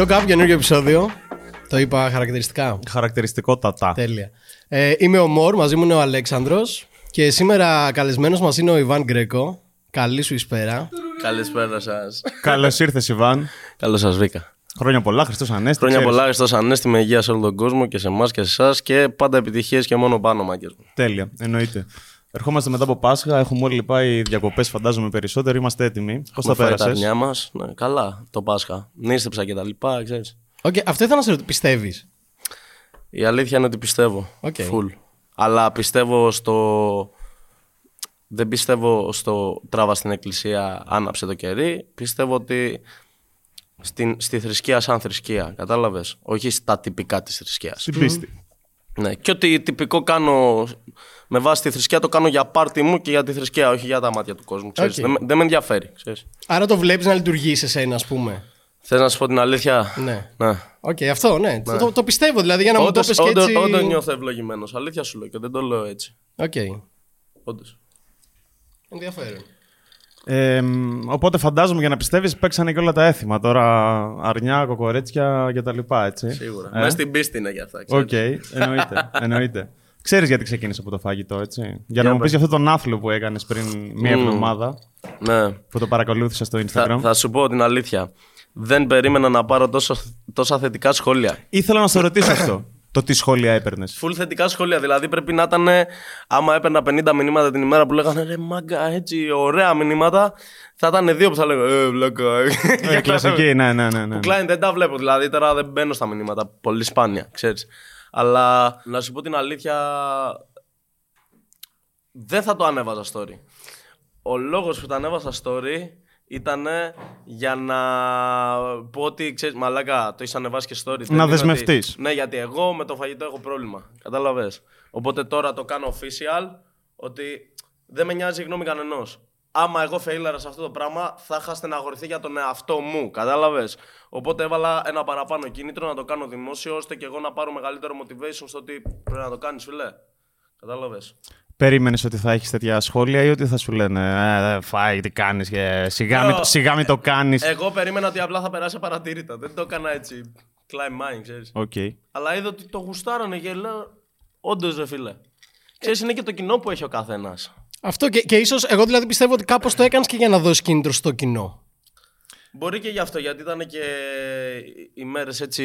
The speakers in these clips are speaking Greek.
Knock Up, καινούργιο επεισόδιο. Το είπα χαρακτηριστικά. Χαρακτηριστικότατα. Τέλεια. Ε, είμαι ο Μόρ, μαζί μου είναι ο Αλέξανδρος και σήμερα καλεσμένος μας είναι ο Ιβάν Γκρέκο. Καλή σου εισπέρα. Καλησπέρα σας. Καλώς ήρθες, Ιβάν. Καλώς σας βρήκα. Χρόνια πολλά, Χριστός Ανέστη. Χρόνια ξέρεις. πολλά, Χριστός Ανέστη, με υγεία σε όλο τον κόσμο και σε εμάς και σε εσάς και πάντα επιτυχίες και μόνο πάνω, μάγκες μου. Τέλεια, εννοείται. Ερχόμαστε μετά από Πάσχα. Έχουμε όλοι πάει διακοπές, φαντάζομαι περισσότερο. Είμαστε έτοιμοι. Πώ τα Έχουμε φάει τα πέρασες. αρνιά μας. Ναι, καλά, το Πάσχα. Νίστεψα και τα λοιπά, ξέρεις. Οκ, αυτό ήθελα να σε ρωτήσω. Πιστεύεις; Η αλήθεια είναι ότι πιστεύω. OK. Full. Αλλά πιστεύω στο. Δεν πιστεύω στο τράβα στην εκκλησία, άναψε το κερί. Πιστεύω ότι στην, στη θρησκεία σαν θρησκεία, κατάλαβες; Όχι στα τυπικά της θρησκείας. Στην πίστη. Ναι, και ό,τι τυπικό κάνω με βάση τη θρησκεία το κάνω για πάρτη μου και για τη θρησκεία, όχι για τα μάτια του κόσμου. Ξέρεις. Οκ. Δεν, με- δεν με ενδιαφέρει. Ξέρεις. Άρα το βλέπεις να λειτουργεί σε σένα, ας πούμε. Θες να σου πω την αλήθεια; Ναι. ναι. Οκ, αυτό, ναι. Το, το πιστεύω δηλαδή για να μου το Όντως, πεις και όντως, έτσι. όντως νιώθω ευλογημένος. Αλήθεια σου λέω και δεν το λέω έτσι. Οκ. Όντως. Ενδιαφέρον. Ε, μ, οπότε φαντάζομαι για να πιστεύεις, παίξανε και όλα τα έθιμα τώρα. Αρνιά, κοκορέτσια κτλ. Έτσι. Σίγουρα. Ε, Μέσα στην πίστη είναι για αυτά. ξέρεις. Οκ, εννοείται. εννοείται. Ξέρεις γιατί ξεκίνησε από το φαγητό, έτσι. Για Για να μου πεις πες. για αυτόν τον άθλο που έκανες πριν μία εβδομάδα Ναι. που το παρακολούθησα στο Θα, Instagram. θα σου πω την αλήθεια. Δεν περίμενα να πάρω τόσο, τόσα θετικά σχόλια. Ήθελα να σε ρωτήσω αυτό. Το τι σχόλια έπαιρνες. Full θετικά σχόλια. Δηλαδή πρέπει να ήταν, άμα έπαιρνα 50 μηνύματα την ημέρα που λέγανε ρε μάγκα, έτσι ωραία μηνύματα, θα ήταν δύο που θα λέγανε Ε, βλάκα. Ε, κλασική, ναι, ναι, ναι. ναι. Που κλάιν δεν τα βλέπω. Δηλαδή τώρα δεν μπαίνω στα μηνύματα. Πολύ σπάνια, ξέρεις. Αλλά να σου πω την αλήθεια, δεν θα το ανέβαζα story. Ο λόγος που το ανέβασα story ήταν για να πω ότι ξέρεις, μαλάκα, το έχεις ανεβάσει και story. Δεν είναι ότι- δεσμευτείς. Ναι, γιατί εγώ με το φαγητό έχω πρόβλημα. Κατάλαβες. Οπότε τώρα το κάνω official ότι δεν με νοιάζει η γνώμη κανενός. Άμα εγώ φείλαρα σε αυτό το πράγμα, θα είχα στεναχωρηθεί για τον εαυτό μου. Κατάλαβες; Οπότε έβαλα ένα παραπάνω κίνητρο να το κάνω δημόσιο, ώστε και εγώ να πάρω μεγαλύτερο motivation στο ότι πρέπει να το κάνεις, φιλέ. Κατάλαβες; Περίμενες ότι θα έχεις τέτοια σχόλια ή ότι θα σου λένε ε, Φάε, τι κάνεις και σιγά, μην, το- σιγά μην το κάνεις. Εγώ περίμενα ότι απλά θα περάσει απαρατήρητα. Δεν το έκανα έτσι. Κλάιν μάιν, ξέρεις. Οκ. Αλλά είδα ότι το γουστάρανε και λέω. Όντως, ρε φίλε. Ξέρεις, είναι και το κοινό που έχει ο καθένας. Αυτό και, και ίσως εγώ δηλαδή πιστεύω ότι κάπως το έκανες και για να δώσεις κίνητρο στο κοινό. Μπορεί και γι' αυτό, γιατί ήταν και οι μέρες έτσι,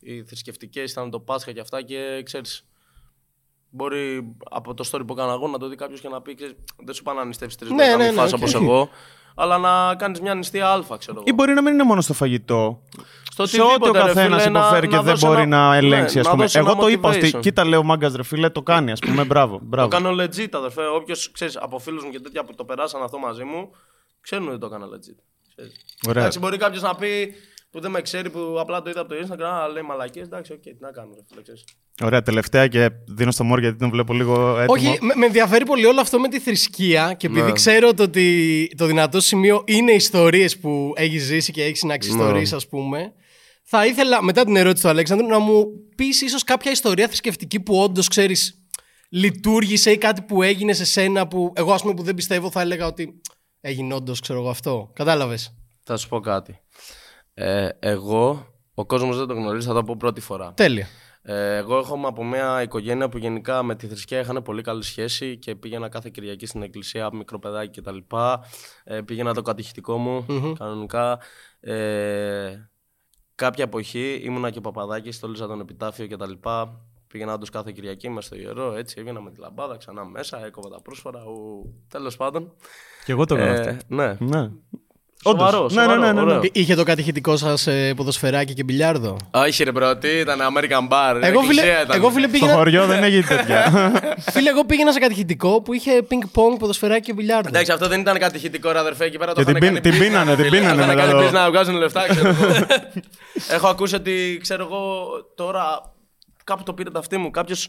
οι θρησκευτικές, ήταν το Πάσχα και αυτά και ξέρεις, μπορεί από το story που έκανα εγώ να το δει κάποιος και να πει, ξέρεις, δεν σου πάνε να νηστεύεις τρεις Ναι, μέρες, ναι, να μην ναι, φας οκ. όπως εγώ, αλλά να κάνεις μια νηστεία αλφα, ξέρω εγώ Ή. μπορεί να μην είναι μόνο στο φαγητό. Στο σε ό,τι ο οτιδήποτε, ρε καθένας φίλε, να- υποφέρει και να δεν δώσει μπορεί ένα- να ελέγξει, ναι, ας να πούμε. δώσει Εγώ ένα το είπα αυτή. motivation. Κοίτα, λέω μάγκας, ρε φίλε, το κάνει, ας πούμε. Μπράβο. Το μπράβο. κάνω legit, αδερφέ. Όποιος ξέρεις από φίλους μου και τέτοια που το περάσαν αυτό μαζί μου, ξέρουν ότι το έκανα legit. Ξέρεις. Ωραία. Εντάξει, μπορεί κάποιος να πει που δεν με ξέρει, που απλά το είδα από το Instagram, αλλά λέει μαλακίες. Εντάξει, οκ, τι να κάνω, ρε φίλε, ξέρεις. Ωραία, τελευταία και δίνω στο Μορ γιατί τον βλέπω λίγο έτοιμο. Όχι, με, με ενδιαφέρει πολύ όλο αυτό με τη θρησκεία και επειδή Ναι. ξέρω το ότι το δυνατό σημείο είναι οι ιστορίες που έχεις ζήσει και έχεις συνάξει ιστορίες ας πούμε. Θα ήθελα μετά την ερώτηση του Αλέξανδρου να μου πεις ίσως κάποια ιστορία θρησκευτική που όντως ξέρεις λειτούργησε ή κάτι που έγινε σε σένα που εγώ ας πούμε που δεν πιστεύω θα έλεγα ότι έγινε όντως ξέρω εγώ αυτό. Κατάλαβες; Θα σου πω κάτι. Ε, εγώ, ο κόσμος δεν το γνωρίζει, θα το πω πρώτη φορά. Τέλεια. Ε, εγώ έρχομαι από μια οικογένεια που γενικά με τη θρησκεία είχαν πολύ καλή σχέση και πήγαινα κάθε Κυριακή στην εκκλησία, μικρό παιδάκι κτλ. Ε, πήγαινα το κατηχητικό μου κανονικά. Ε, κάποια εποχή ήμουνα και παπαδάκι, στόλιζα τον επιτάφιο κτλ. Πήγαινα όντως κάθε Κυριακή μέσα στο ιερό, έτσι έβγαινα με τη λαμπάδα ξανά μέσα, έκοβα τα πρόσφορα. Τέλος πάντων. Και εγώ το έκανα αυτό. Ε, ναι. Ναι. Σοβαρό, Όντως. Ναι, σοβαρό, ναι, ναι, ναι, ναι. ωραίο. Εί- Είχε το κατηχητικό σας ε, ποδοσφαιράκι και μπιλιάρδο; Όχι ρε bro, τι ήταν American Bar. Εγώ φίλε, εκκλησία ήταν. εγώ, φίλε, Στο πήγαινα, χωριό δεν έγινε τέτοια. φίλε, εγώ πήγαινα σε κατηχητικό που είχε πινγκ-πονγκ, ποδοσφαιράκι και μπιλιάρδο. Εντάξει, αυτό δεν ήταν κατηχητικό ρε αδερφέ εκεί πέρα. Και το την είχαν πίν- κάνει την πίνανε, business, την φίλε. πίνανε Το είχαν μετά κάνει το- business να βγάζουν λεφτά, ξέρω εγώ. Έχω ακούσει ότι, ξέρω εγώ, τώρα κάπου το πήρε το αυτή μου. Κάποιος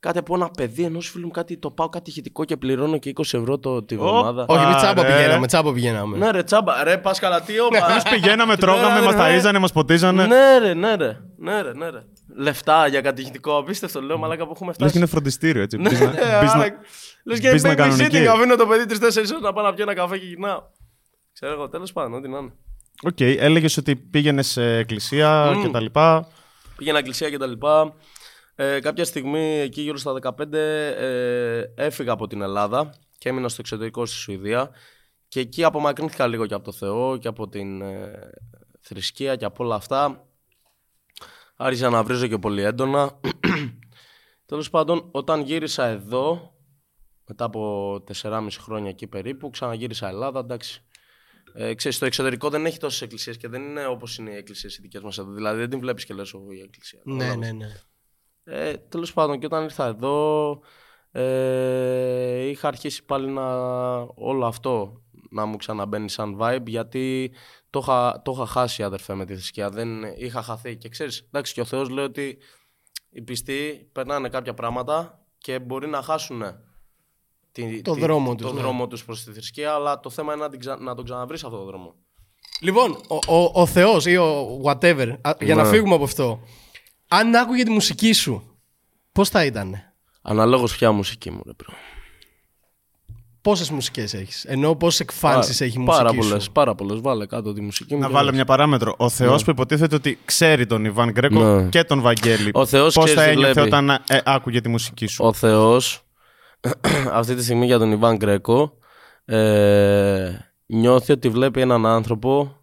κάτι από ένα παιδί ενός φίλου μου κάτι το πάω κατηχητικό και πληρώνω και 20 ευρώ το, τη βδομάδα. Όχι, με τσάμπα Πάρε. πηγαίναμε, τσάμπα πηγαίναμε. Ναι, ρε τσάμπα, ρε πας καλά, τι όπα. Εμείς πηγαίναμε, Την ώρα, τρώγαμε, ρε, μας ναι. ταΐζανε, μας ποτίζανε. Ναι, ρε, ναι, ρε. Ναι, ρε, ναι, ρε. Λεφτά για κατηχητικό, απίστευτο λέω, μαλάκα που έχουμε Λες φτάσει. και είναι φροντιστήριο, έτσι. Ναι, business- business- Λες και business babysitting, κανονική. αφήνω το παιδί τρεις-τέσσερις ώρες να πάω να πιω ένα καφέ και γυρνάω. Ξέρω εγώ, τέλος πάντων, ό,τι να είναι. Οκ, okay. έλεγες ότι πήγαινες σε εκκλησία mm. κτλ. Πήγαινα εκκλησία κτλ. Ε, κάποια στιγμή εκεί γύρω στα 15 ε, έφυγα από την Ελλάδα και έμεινα στο εξωτερικό στη Σουηδία και εκεί απομακρύνθηκα λίγο και από το Θεό και από την ε, θρησκεία και από όλα αυτά. Άρχισα να βρίζω και πολύ έντονα. Τέλος πάντων, όταν γύρισα εδώ, μετά από 4,5 χρόνια εκεί περίπου, ξαναγύρισα Ελλάδα, εντάξει. Ε, ξέρεις, στο εξωτερικό δεν έχει τόσες εκκλησίες και δεν είναι όπως είναι οι εκκλησίες οι δικές μας εδώ. Δηλαδή δεν την βλέπεις και λες η εκκλησία. Ναι, ναι, ναι. Ε, Τέλος πάντων, και όταν ήρθα εδώ, ε, είχα αρχίσει πάλι να όλο αυτό να μου ξαναμπαίνει σαν vibe γιατί το είχα, το είχα χάσει αδερφέ με τη θρησκεία. Δεν είχα χαθεί. Και ξέρεις, εντάξει, και ο Θεός λέει ότι οι πιστοί περνάνε κάποια πράγματα και μπορεί να χάσουν τη, το, δρόμο τους, το ναι. δρόμο τους προς τη θρησκεία, αλλά το θέμα είναι να, την, να τον ξαναβρεις αυτό το δρόμο. Λοιπόν, ο, ο, ο Θεός ή ο whatever, για να ναι. φύγουμε από αυτό, αν άκουγε τη μουσική σου, πώς θα ήταν. Αναλόγως ποια μουσική μου, ρε Πόσες μουσικές έχεις, ενώ πόσες εκφάνσεις έχει η μουσική. Πάρα πολλές, πάρα πολλές. Βάλε κάτω τη μουσική μου. Να βάλω μια παράμετρο. Ο Θεός ναι. που υποτίθεται ότι ξέρει τον Ιβάν Γκρέκο ναι. και τον Βαγγέλη. Πώς θα ένιωθε όταν ε, άκουγε τη μουσική σου; Ο Θεός αυτή τη στιγμή για τον Ιβάν Γκρέκο ε, νιώθει ότι βλέπει έναν άνθρωπο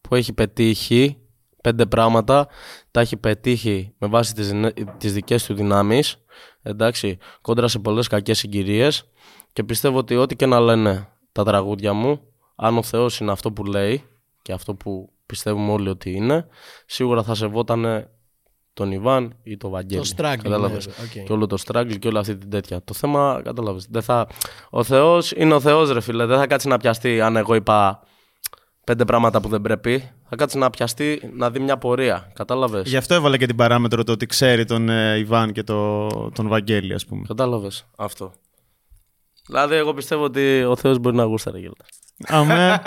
που έχει πετύχει πέντε πράγματα, τα έχει πετύχει με βάση τις, τις δικές του δυνάμεις, εντάξει, κόντρα σε πολλές κακές συγκυρίες. Και πιστεύω ότι ό,τι και να λένε τα τραγούδια μου, αν ο Θεός είναι αυτό που λέει και αυτό που πιστεύουμε όλοι ότι είναι, σίγουρα θα σεβόταν τον Ιβάν ή τον Βαγγέλη. Το struggle. Κατάλαβες; Ναι, okay. Και όλο το struggle και όλη αυτή την τέτοια. Το θέμα, κατάλαβες. Δεν θα... Ο Θεός είναι ο Θεός, ρε φίλε. Δεν θα κάτσει να πιαστεί αν εγώ είπα πέντε πράγματα που δεν πρέπει. Θα κάτσει να πιαστεί να δει μια πορεία. Κατάλαβες; Γι' αυτό έβαλε και την παράμετρο το ότι ξέρει τον ε, Ιβάν και το, τον Βαγγέλη, ας πούμε. Κατάλαβες; Αυτό. Δηλαδή, εγώ πιστεύω ότι ο Θεός μπορεί να γούσταρε γέλτα. Αμέ.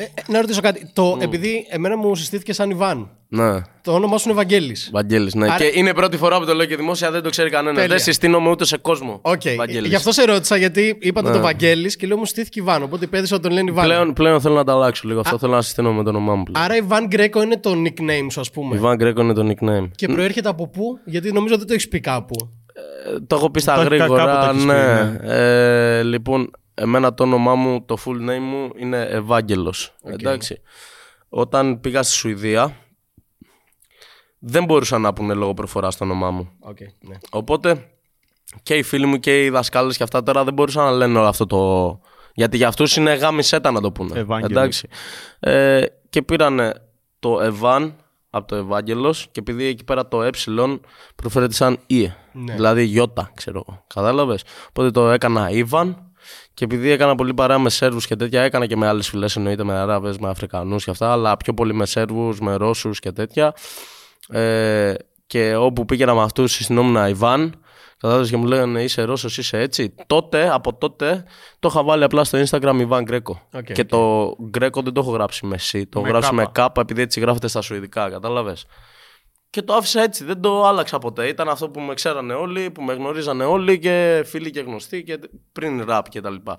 Ε, ε, να ρωτήσω κάτι. Το, mm. Επειδή εμένα μου συστήθηκε σαν Ιβάν. Ναι. Το όνομά σου είναι Βαγγέλης. Βαγγέλης, ναι. Άρα... Και είναι πρώτη φορά που το λέω και δημόσια, δεν το ξέρει κανένας. Δεν συστήνομαι ούτε σε κόσμο. Okay. Γι' αυτό σε ρώτησα, γιατί είπατε ναι. το Βαγγέλης και λέω μου συστήθηκε Ιβάν. Οπότε πέδεσα ότι τον λένε Ιβάν. Πλέον, πλέον θέλω να τα αλλάξω λίγο. Αυτό α... θέλω να συστήνω με το όνομά μου. Πλέον. Άρα Ιβάν Γκρέκο είναι το nickname σου, ας πούμε. Ιβάν Γκρέκο είναι το nickname. Και προέρχεται από πού, γιατί νομίζω δεν το έχεις πει κάπου. Ε, το έχω πει στα γρήγορα. Ναι. ναι. Ε, λοιπόν, Εμένα το όνομά μου, το full name μου είναι Ευάγγελος. Εντάξει. Όταν πήγα στη Σουηδία, δεν μπορούσαν να πούνε λόγω προφοράς στο όνομά μου. Okay, ναι. Οπότε και οι φίλοι μου και οι δασκάλες και αυτά τώρα δεν μπορούσαν να λένε όλο αυτό το... Γιατί για αυτούς είναι γάμι σέτα να το πούνε. Εντάξει. Ε, και πήρανε το Ευάν από το Ευάγγελος και επειδή εκεί πέρα το ε προφέρεται σαν Ι. Ναι. Δηλαδή Ιώτα, ξέρω εγώ. Κατάλαβες; Οπότε το έκανα Ιβαν και επειδή έκανα πολύ παρέα με Σέρβους και τέτοια, έκανα και με άλλες φυλές εννοείται με Αράβες, με Αφρικανούς και αυτά, αλλά πιο πολύ με Σέρβους, με Ρώσους και τέτοια. Ε, και όπου πήγαινα με αυτούς, συστηνόμουν Ιβάν. Κατάλαβες; Και μου λέγανε είσαι Ρώσος, είσαι έτσι. Τότε, από τότε, το είχα βάλει απλά στο Instagram Ιβάν Γκρέκο. Okay, και okay. το Γκρέκο δεν το έχω γράψει με C, το έχω γράψει με κάπα επειδή έτσι γράφεται στα Σουηδικά. Κατάλαβες; Και το άφησα έτσι, δεν το άλλαξα ποτέ. Ήταν αυτό που με ξέρανε όλοι, που με γνωρίζανε όλοι και φίλοι και γνωστοί και πριν ραπ και τα λοιπά.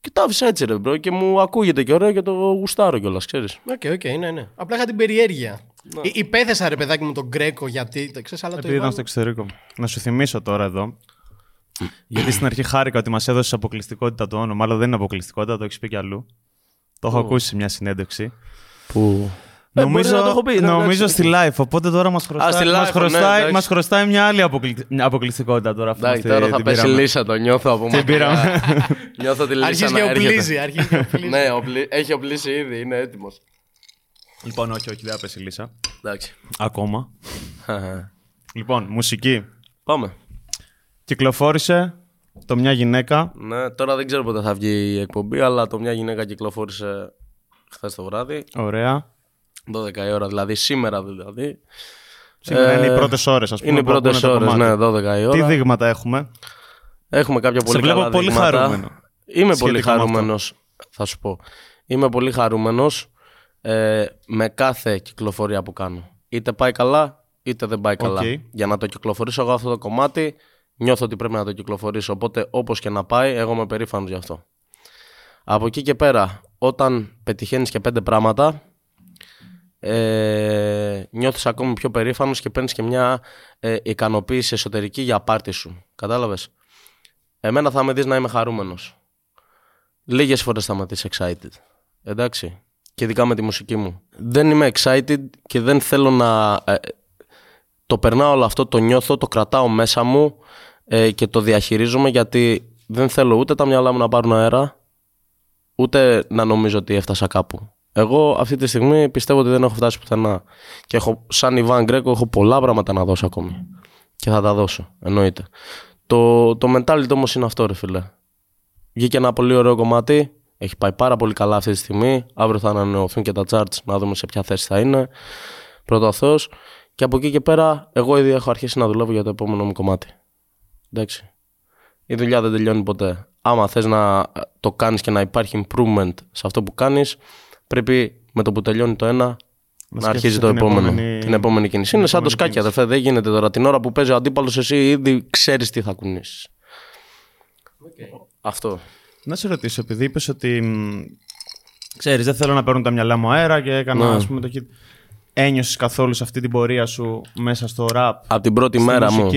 Και το άφησα έτσι ρε bro και μου ακούγεται και ωραίο και το γουστάρω κιόλας, ξέρεις. Οκ, okay, οκ, okay, ναι, ναι. Απλά είχα την περιέργεια. Ναι. Υπέθεσα ρε παιδάκι μου τον Γκρέκο γιατί. Το ξέρεις, αλλά Επειδή ήταν στο εξωτερικό. Να σου θυμίσω τώρα εδώ. γιατί στην αρχή χάρηκα ότι μας έδωσες αποκλειστικότητα το όνομα, αλλά δεν είναι αποκλειστικότητα, το έχεις πει κι αλλού. Το έχω ακούσει σε μια συνέντευξη. Που. Ε, νομίζω, το πει, νομίζω στη live, οπότε τώρα μας χρωστάει, μας χρωστάει, ναι, μας χρωστάει μια άλλη αποκλειστικότητα τώρα. Αυτή, εντάξει, τώρα θα πέσει λύσσα το νιώθω από Την πήραμε. νιώθω τη λύσα αρχίζει να οπλίζει, ναι, έχει οπλίσει ήδη, είναι έτοιμος. Λοιπόν, όχι, όχι, δεν θα πέσει λύσα. Εντάξει. Ακόμα. λοιπόν, μουσική. Πάμε. Κυκλοφόρησε το μια γυναίκα. Ναι, τώρα δεν ξέρω πότε θα βγει η εκπομπή, αλλά το μια γυναίκα κυκλοφόρησε χθες το βράδυ. Ωραία. 12 η ώρα, δηλαδή σήμερα δηλαδή. Σήμερα ε, είναι οι πρώτες ώρες, ας πούμε. Είναι οι πρώτες ώρες, ναι, 12 η ώρα. Τι δείγματα έχουμε; Έχουμε κάποια πολύ Σε βλέπω πολύ χαρούμενο. Είμαι πολύ χαρούμενος, θα σου πω. Είμαι πολύ χαρούμενος ε, με κάθε κυκλοφορία που κάνω. Είτε πάει καλά, είτε δεν πάει καλά. Για να το κυκλοφορήσω εγώ αυτό το κομμάτι, νιώθω ότι πρέπει να το κυκλοφορήσω. Οπότε, όπως και να πάει, εγώ είμαι περήφανος γι' αυτό. Από εκεί και πέρα, όταν πετυχαίνεις και πέντε πράγματα, ε, νιώθεις ακόμη πιο περήφανος και παίρνεις και μια ε, ικανοποίηση εσωτερική για πάρτι σου. Κατάλαβες; Εμένα θα με δεις να είμαι χαρούμενος. Λίγες φορές θα με δεις excited. Εντάξει. Και ειδικά με τη μουσική μου. Δεν είμαι excited και δεν θέλω να... ε, το περνάω όλο αυτό, το νιώθω, το κρατάω μέσα μου ε, και το διαχειρίζομαι γιατί δεν θέλω ούτε τα μυαλά μου να πάρουν αέρα, ούτε να νομίζω ότι έφτασα κάπου. Εγώ αυτή τη στιγμή πιστεύω ότι δεν έχω φτάσει πουθενά. Και έχω, σαν Ιβάν Γκρέκο έχω πολλά πράγματα να δώσω ακόμη. Και θα τα δώσω, εννοείται. Το, το mentality όμως είναι αυτό, ρε φίλε. Βγήκε ένα πολύ ωραίο κομμάτι. Έχει πάει πάρα πολύ καλά αυτή τη στιγμή. Αύριο θα ανανεωθούν και τα charts να δούμε σε ποια θέση θα είναι. Πρώτο Θεό. Και από εκεί και πέρα, εγώ ήδη έχω αρχίσει να δουλεύω για το επόμενο μου κομμάτι. Εντάξει. Η δουλειά δεν τελειώνει ποτέ. Άμα θες να ε, το κάνεις και να υπάρχει improvement σε αυτό που κάνεις, πρέπει με το που τελειώνει το ένα να, αρχίζει σκέφτεσαι το την επόμενο. επόμενη- Την επόμενη κίνηση. την Είναι σαν το επόμενη σκάκι, κίνηση. αδερφέ. Δεν γίνεται τώρα. Την ώρα που παίζει ο αντίπαλος, εσύ ήδη ξέρεις τι θα κουνήσεις. Αυτό. Να σε ρωτήσω, επειδή είπες ότι. μ, Ξέρεις, δεν θέλω να παίρνουν τα μυαλά μου αέρα και έκανα, Ναι. ας πούμε, το hit. Ένιωσες καθόλου σε αυτή την πορεία σου μέσα στο rap, Από την πρώτη στη μέρα μου.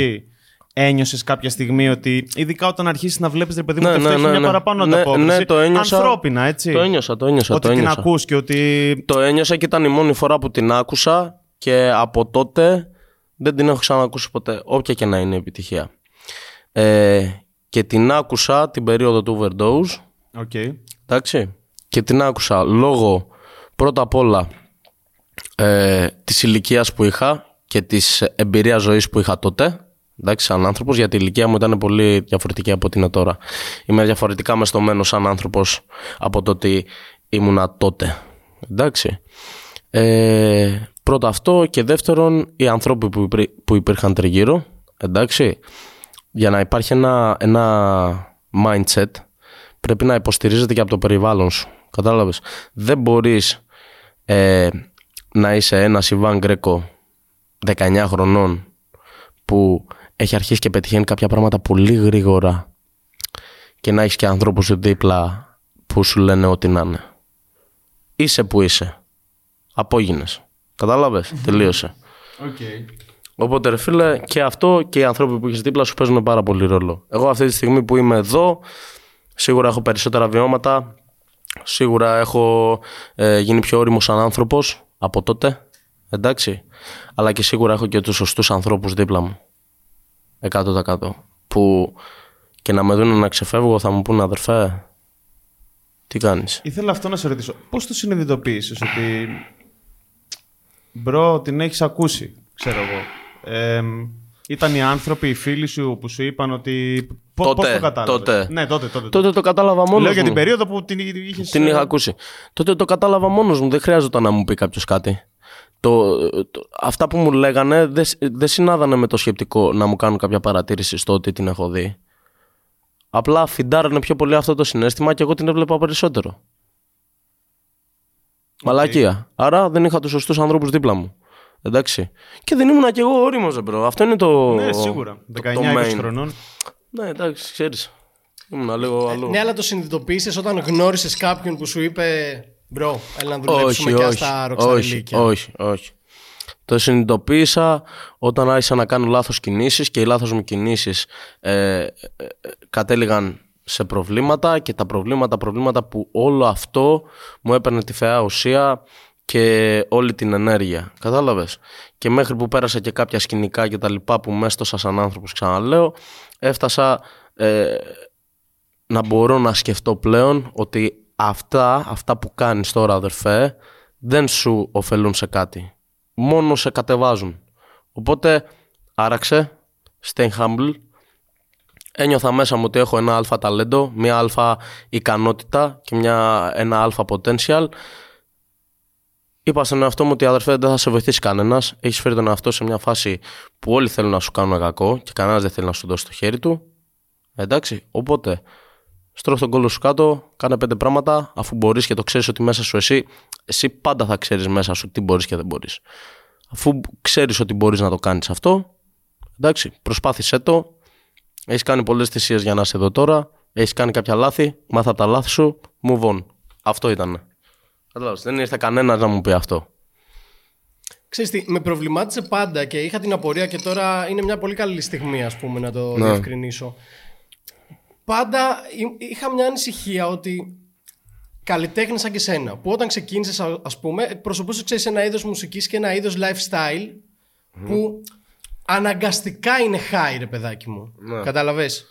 Μουσική. Ένιωσες κάποια στιγμή ότι, ειδικά όταν αρχίσεις να βλέπεις, ρε παιδί μου, Ναι, ότι αυτό ναι, έχει ναι, μια ναι. παραπάνω Ναι, ανταπόκριση. ναι, το ένιωσα. Ανθρώπινα, έτσι. Το ένιωσα, το ένιωσα. ότι το την ένιωσα. ακούς και ότι... Το ένιωσα και ήταν η μόνη φορά που την άκουσα και από τότε δεν την έχω ξανακούσει ποτέ, όποια και να είναι η επιτυχία. Ε, και την άκουσα την περίοδο του Overdose, Οκ. εντάξει, και την άκουσα λόγω πρώτα απ' όλα ε, της ηλικίας που είχα και της εμπειρίας ζωής που είχα τότε, εντάξει, σαν άνθρωπος, γιατί η ηλικία μου ήταν πολύ διαφορετική από ό,τι είναι τώρα. Είμαι διαφορετικά μεστομένος σαν άνθρωπος από το ότι ήμουνα τότε, εντάξει. Ε, πρώτα αυτό και δεύτερον οι ανθρώποι που, υπήρ- που υπήρχαν τριγύρω, εντάξει, για να υπάρχει ένα, ένα mindset πρέπει να υποστηρίζεται και από το περιβάλλον σου. Κατάλαβες. Δεν μπορείς ε, να είσαι ένα Ιβάν Γκρέκο 19 χρονών που έχει αρχίσει και πετυχαίνει κάποια πράγματα πολύ γρήγορα και να έχεις και ανθρώπους δίπλα που σου λένε ό,τι να είναι. Είσαι που είσαι. Απόγινες. Κατάλαβες; Τελείωσε. Οπότε ρε φίλε και αυτό και οι άνθρωποι που έχεις δίπλα σου παίζουν πάρα πολύ ρόλο. Εγώ αυτή τη στιγμή που είμαι εδώ σίγουρα έχω περισσότερα βιώματα. Σίγουρα έχω ε, γίνει πιο όριμος σαν άνθρωπος από τότε. Εντάξει. Αλλά και σίγουρα έχω και τους σωστούς ανθρώπους δίπλα μου. 100%. Που και να με δουν να ξεφεύγω θα μου πούνε αδερφέ τι κάνεις; Ήθελα αυτό να σε ρωτήσω. Πώς το συνειδητοποίησες ότι... Μπρο, την έχεις ακούσει, ξέρω εγώ. Ε, ήταν οι άνθρωποι, οι φίλοι σου που σου είπαν ότι... Πώς Τότε, πώς το κατάλαβες; τότε. Ναι, τότε, τότε. Τότε το κατάλαβα μόνος Λέω για μου. την περίοδο που την είχες... Την ε, είχα ακούσει. Τότε το κατάλαβα μόνος μου. Δεν χρειάζεται να μου πει κάποιος κάτι. Το, το- αυτά που μου λέγανε δεν σ- δεν συνάδανε με το σκεπτικό να μου κάνουν κάποια παρατήρηση στο ότι την έχω δει. Απλά feedάρανε πιο πολύ αυτό το συναίσθημα και εγώ την έβλεπα περισσότερο. Μαλακία. Άρα δεν είχα τους σωστούς ανθρώπους δίπλα μου. Εντάξει. Και δεν ήμουν κι εγώ όριμος, bro. Αυτό είναι το. Ναι, σίγουρα. το- το 19-20 main. χρονών. Ναι, εντάξει, ξέρεις. Ήμουν λίγο αλλού. Ναι, αλλά το συνειδητοποίησες όταν γνώρισες κάποιον που σου είπε Μπρο, έλα να δουλέψουμε όχι, και όχι, στα όχι, ροξαριλίκια. όχι, όχι. Το συνειδητοποίησα όταν άρχισα να κάνω λάθος κινήσεις και οι λάθος μου κινήσεις ε, ε, ε, κατέληγαν σε προβλήματα και τα προβλήματα, προβλήματα που όλο αυτό μου έπαιρνε τη φαιά ουσία και όλη την ενέργεια. Κατάλαβες; Και μέχρι που πέρασα και κάποια σκηνικά και τα λοιπά που μέστοσα σαν άνθρωπος ξαναλέω, έφτασα ε, να μπορώ να σκεφτώ πλέον ότι αυτά, αυτά που κάνεις τώρα αδερφέ δεν σου ωφελούν σε κάτι. Μόνο σε κατεβάζουν. Οπότε άραξε, stay humble. Ένιωθα μέσα μου ότι έχω ένα αλφα ταλέντο, μια αλφα ικανότητα και μια, ένα αλφα potential. Είπα στον εαυτό μου ότι αδερφέ δεν θα σε βοηθήσει κανένας. Έχεις φέρει τον εαυτό σε μια φάση που όλοι θέλουν να σου κάνουν κακό και κανένας δεν θέλει να σου δώσει το χέρι του. Εντάξει, οπότε στρώχ τον κόλλο σου κάτω, κάνε πέντε πράγματα, αφού μπορείς και το ξέρεις ότι μέσα σου εσύ, εσύ πάντα θα ξέρεις μέσα σου τι μπορείς και δεν μπορείς. Αφού ξέρεις ότι μπορείς να το κάνεις αυτό, εντάξει, προσπάθησέ το. Έχεις κάνει πολλές θυσίες για να είσαι εδώ τώρα. Έχεις κάνει κάποια λάθη, μάθα τα λάθη σου, move on. Αυτό ήταν. Κατάλαβες, δεν ήρθε κανένας να μου πει αυτό. Ξέρεις τι, με προβλημάτισε πάντα και είχα την απορία και τώρα είναι μια πολύ καλή στιγμή ας πούμε να το Ναι. διευκρινίσω. Πάντα εί- είχα μια ανησυχία ότι καλλιτέχνη σαν και σένα, που όταν ξεκίνησες, α πούμε, εκπροσωπούσες ξέρεις, ένα είδος μουσικής και ένα είδος lifestyle που αναγκαστικά είναι high, ρε παιδάκι μου. Ναι. Καταλαβες;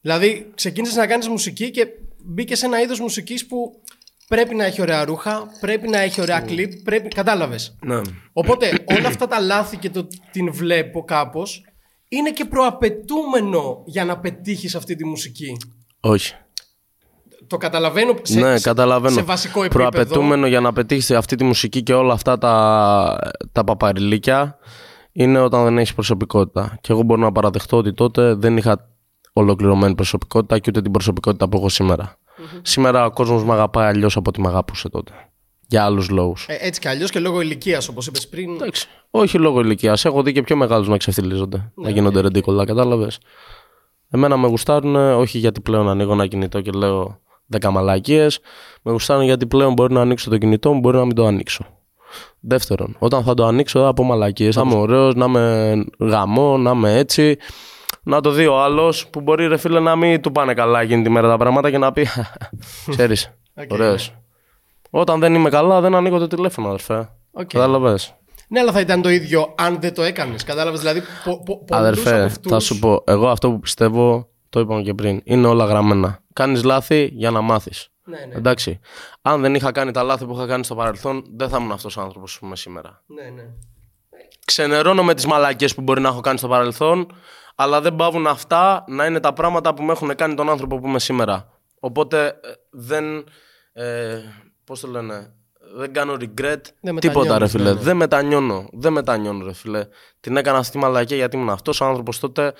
Δηλαδή, ξεκίνησες να κάνεις μουσική και μπήκες σε ένα είδος μουσικής που πρέπει να έχει ωραία ρούχα, πρέπει να έχει ωραία κλιπ, πρέπει. Κατάλαβες; Ναι. Οπότε όλα αυτά τα λάθη και το την βλέπω κάπως είναι και προαπαιτούμενο για να πετύχεις αυτή τη μουσική. Όχι. Το καταλαβαίνω σε, ναι, σε- καταλαβαίνω. σε βασικό επίπεδο. Προαπαιτούμενο για να πετύχεις αυτή τη μουσική και όλα αυτά τα, τα παπαριλίκια είναι όταν δεν έχεις προσωπικότητα. Και εγώ μπορώ να παραδεχτώ ότι τότε δεν είχα ολοκληρωμένη προσωπικότητα και ούτε την προσωπικότητα που έχω σήμερα. Σήμερα ο κόσμος με αγαπάει αλλιώς από ό,τι με αγαπούσε τότε. Για άλλους λόγους. Ε, έτσι κι αλλιώς και λόγω ηλικίας, όπως είπες πριν. Εντάξει. Όχι λόγω ηλικίας. Έχω δει και πιο μεγάλους να ξεφτυλίζονται. να γίνονται ρεντίκολα, κατάλαβες. Εμένα με γουστάρουν όχι γιατί πλέον ανοίγω ένα κινητό και λέω 10 μαλακίες. Με γουστάρουν γιατί πλέον μπορεί να ανοίξω το κινητό μου, μπορεί να μην το ανοίξω. Δεύτερον, όταν θα το ανοίξω θα πω μαλακίες. Να είμαι ωραίος, να είμαι γαμό, να είμαι έτσι. Να το δει ο άλλος που μπορεί ρε φίλε να μην του πάνε καλά εκείνη τη μέρα τα πράγματα και να πει Ξέρεις, Οκ, ωραίος. Όταν δεν είμαι καλά, δεν ανοίγω το τηλέφωνο, αδερφέ. Οκ. Κατάλαβες; Ναι, αλλά θα ήταν το ίδιο αν δεν το έκανες. Κατάλαβες. Δηλαδή, πο, πο, πολλούς από Αδερφέ, αυτούς- θα σου πω, εγώ αυτό που πιστεύω, το είπαμε και πριν, είναι όλα γραμμένα. Κάνεις λάθη για να μάθεις. Ναι, ναι, Εντάξει. Αν δεν είχα κάνει τα λάθη που είχα κάνει στο παρελθόν, δεν θα ήμουν αυτός ο άνθρωπος που είμαι σήμερα. ναι, ναι. Ξενερώνω με τις μαλακίε που μπορεί να έχω κάνει στο παρελθόν, αλλά δεν πάβουν αυτά να είναι τα πράγματα που με έχουν κάνει τον άνθρωπο που είμαι σήμερα. Οπότε ε, δεν. Ε, Πώς το λένε. Δεν κάνω regret. Δεν τίποτα, ρε μετανιώνεις, φίλε. ναι, ναι. Δεν μετανιώνω. Δεν μετανιώνω, ρε φίλε. Την έκανα αυτή τη μαλακία γιατί ήμουν αυτός ο άνθρωπος τότε.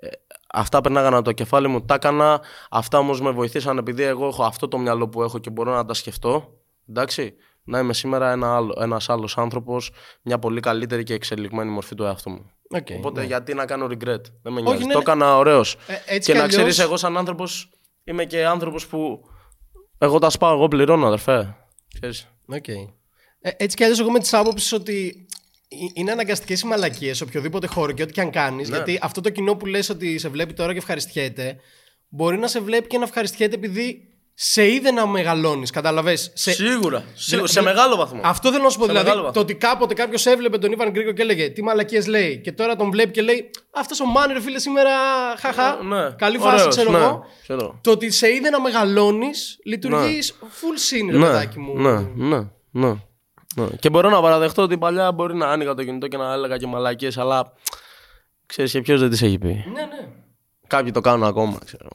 Ε, αυτά περνάγανε από το κεφάλι μου, τα έκανα. Αυτά όμως με βοηθήσαν επειδή εγώ έχω αυτό το μυαλό που έχω και μπορώ να τα σκεφτώ. Εντάξει. Να είμαι σήμερα ένα άλλο, ένας άλλος άνθρωπος, μια πολύ καλύτερη και εξελιγμένη μορφή του εαυτού μου. Οκ, Οπότε ναι. γιατί να κάνω regret. Δεν με νοιάζει. ναι, το ναι. έκανα ωραίος. Ε, έτσι και κι να αλλιώς- ξέρεις εγώ σαν άνθρωπος είμαι και άνθρωπος που εγώ τα σπάω, εγώ πληρώνω αδερφέ. Ξέρεις. Οκ. Ε, έτσι κι αλλιώς, εγώ με την άποψη ότι ε- είναι αναγκαστικές οι μαλακίες σε οποιοδήποτε χώρο και ό,τι και αν κάνεις. Ναι. Γιατί αυτό το κοινό που λες ότι σε βλέπει τώρα και ευχαριστιέται, μπορεί να σε βλέπει και να ευχαριστιέται επειδή σε είδε να μεγαλώνεις. Καταλαβέ. Σε... Σίγουρα. σίγουρα. Δηλα- σε μεγάλο βαθμό. Αυτό θέλω να σου πω. Σε Δηλαδή, μεγάλο βαθμό. το ότι κάποτε κάποιος έβλεπε τον Ιβαν Γκρίκο και έλεγε Τι μαλακίες λέει, και τώρα τον βλέπει και λέει Αυτός ο Μάνι, ρε φίλε, σήμερα. Χαχά. Ναι. Καλή φάση, Ωραίος, ξέρω ναι. εγώ. Ξέρω. Το ότι σε είδε να μεγαλώνεις, λειτουργείς full scene, ρε Ναι, παιδάκι μου. ναι, ναι, ναι, ναι. Και μπορώ να παραδεχτώ ότι παλιά μπορεί να άνοιγα το κινητό και να έλεγα και μαλακίες, αλλά ξέρεις και ποιος δεν τις έχει πει. ναι, ναι. Κάποιοι το κάνουν ακόμα, ξέρω.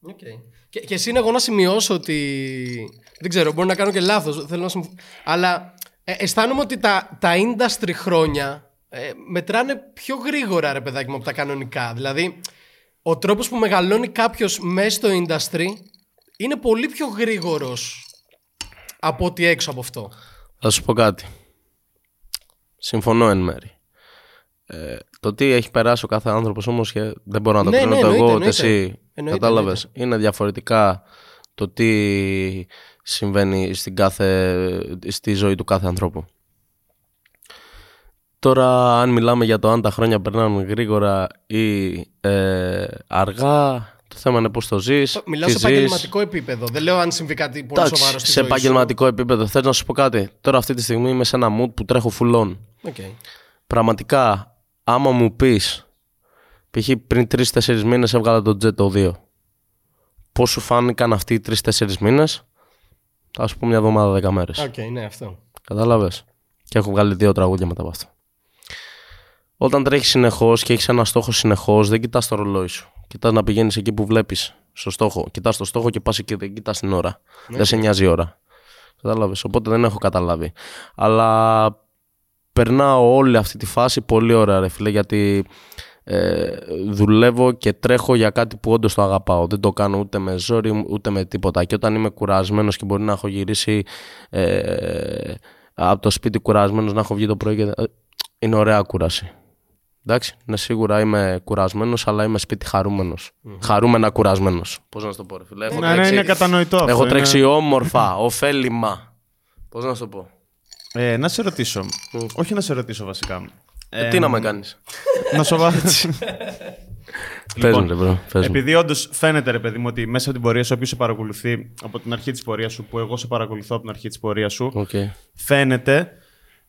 Οκ. Και, και εσύ εγώ να σημειώσω ότι. Δεν ξέρω, μπορεί να κάνω και λάθος. Θέλω να συμφ... Αλλά ε, αισθάνομαι ότι τα, τα industry χρόνια ε, μετράνε πιο γρήγορα, ρε παιδάκι μου, από τα κανονικά. Δηλαδή, ο τρόπος που μεγαλώνει κάποιος μέσα στο industry είναι πολύ πιο γρήγορος από ό,τι έξω από αυτό. Θα σου πω κάτι. Συμφωνώ εν μέρη. Ε, το τι έχει περάσει ο κάθε άνθρωπος όμως και δεν μπορώ να το Ναι, κρίνω ναι, το εγώ εννοείται, ούτε εννοείται. εσύ. Εννοείται, Κατάλαβες. Είναι διαφορετικά το τι συμβαίνει στην κάθε, στη ζωή του κάθε ανθρώπου. Τώρα αν μιλάμε για το αν τα χρόνια περνάνε γρήγορα ή ε, αργά, το θέμα είναι πώς το ζεις, Μιλάω τι σε ζεις. επαγγελματικό επίπεδο. Δεν λέω αν συμβεί κάτι πολύ Εντάξει, σοβαρό στη σε ζωή σου. επαγγελματικό επίπεδο. Θες να σου πω κάτι; Τώρα αυτή τη στιγμή είμαι σε ένα mood που τρέχω full on. Οκ. Πραγματικά, άμα μου πεις, π.χ. πριν 3-4 μήνες έβγαλα το Jet το 2. Πώς σου φάνηκαν αυτοί οι 3-4 μήνες, θα σου πω μια εβδομάδα 10 μέρες. Οκ, ναι, αυτό. Κατάλαβες; Και έχω βγάλει δύο τραγούδια μετά από αυτό. Όταν τρέχεις συνεχώς και έχεις ένα στόχο συνεχώς, δεν κοιτάς το ρολόι σου. Κοιτάς να πηγαίνεις εκεί που βλέπεις στο στόχο. Κοιτάς το στόχο και πας εκεί, δεν κοιτάς την ώρα. Δεν σε νοιάζει η ώρα. Κατάλαβες; Οπότε δεν έχω καταλάβει. Αλλά περνάω όλη αυτή τη φάση πολύ ωραία, ρε φίλε, γιατί ε, δουλεύω και τρέχω για κάτι που όντως το αγαπάω. Δεν το κάνω ούτε με ζόρι ούτε με τίποτα. Και όταν είμαι κουρασμένος και μπορεί να έχω γυρίσει ε, από το σπίτι κουρασμένος, να έχω βγει το πρωί και. ε, είναι ωραία κούραση. Εντάξει, ναι, σίγουρα είμαι κουρασμένος, αλλά είμαι σπίτι χαρούμενος. Χαρούμενα κουρασμένος. Πώς να σου το πω, ρε φίλε. Έχω Ναι, ναι, είναι κατανοητό αυτό. έχω είναι- τρέξει όμορφα, ωφέλιμα. Πώς να σου το πω; Ε, να σε ρωτήσω. Όχι να σε ρωτήσω βασικά. Ε, τι να με κάνεις. να σου βάλω. Πες μου, ρε, bro, πες μου. Επειδή όντως φαίνεται, ρε παιδί μου, ότι μέσα από την πορεία σου, όποιος σε παρακολουθεί από την αρχή της πορείας σου, που εγώ σε παρακολουθώ από την αρχή της πορείας σου, Οκ. φαίνεται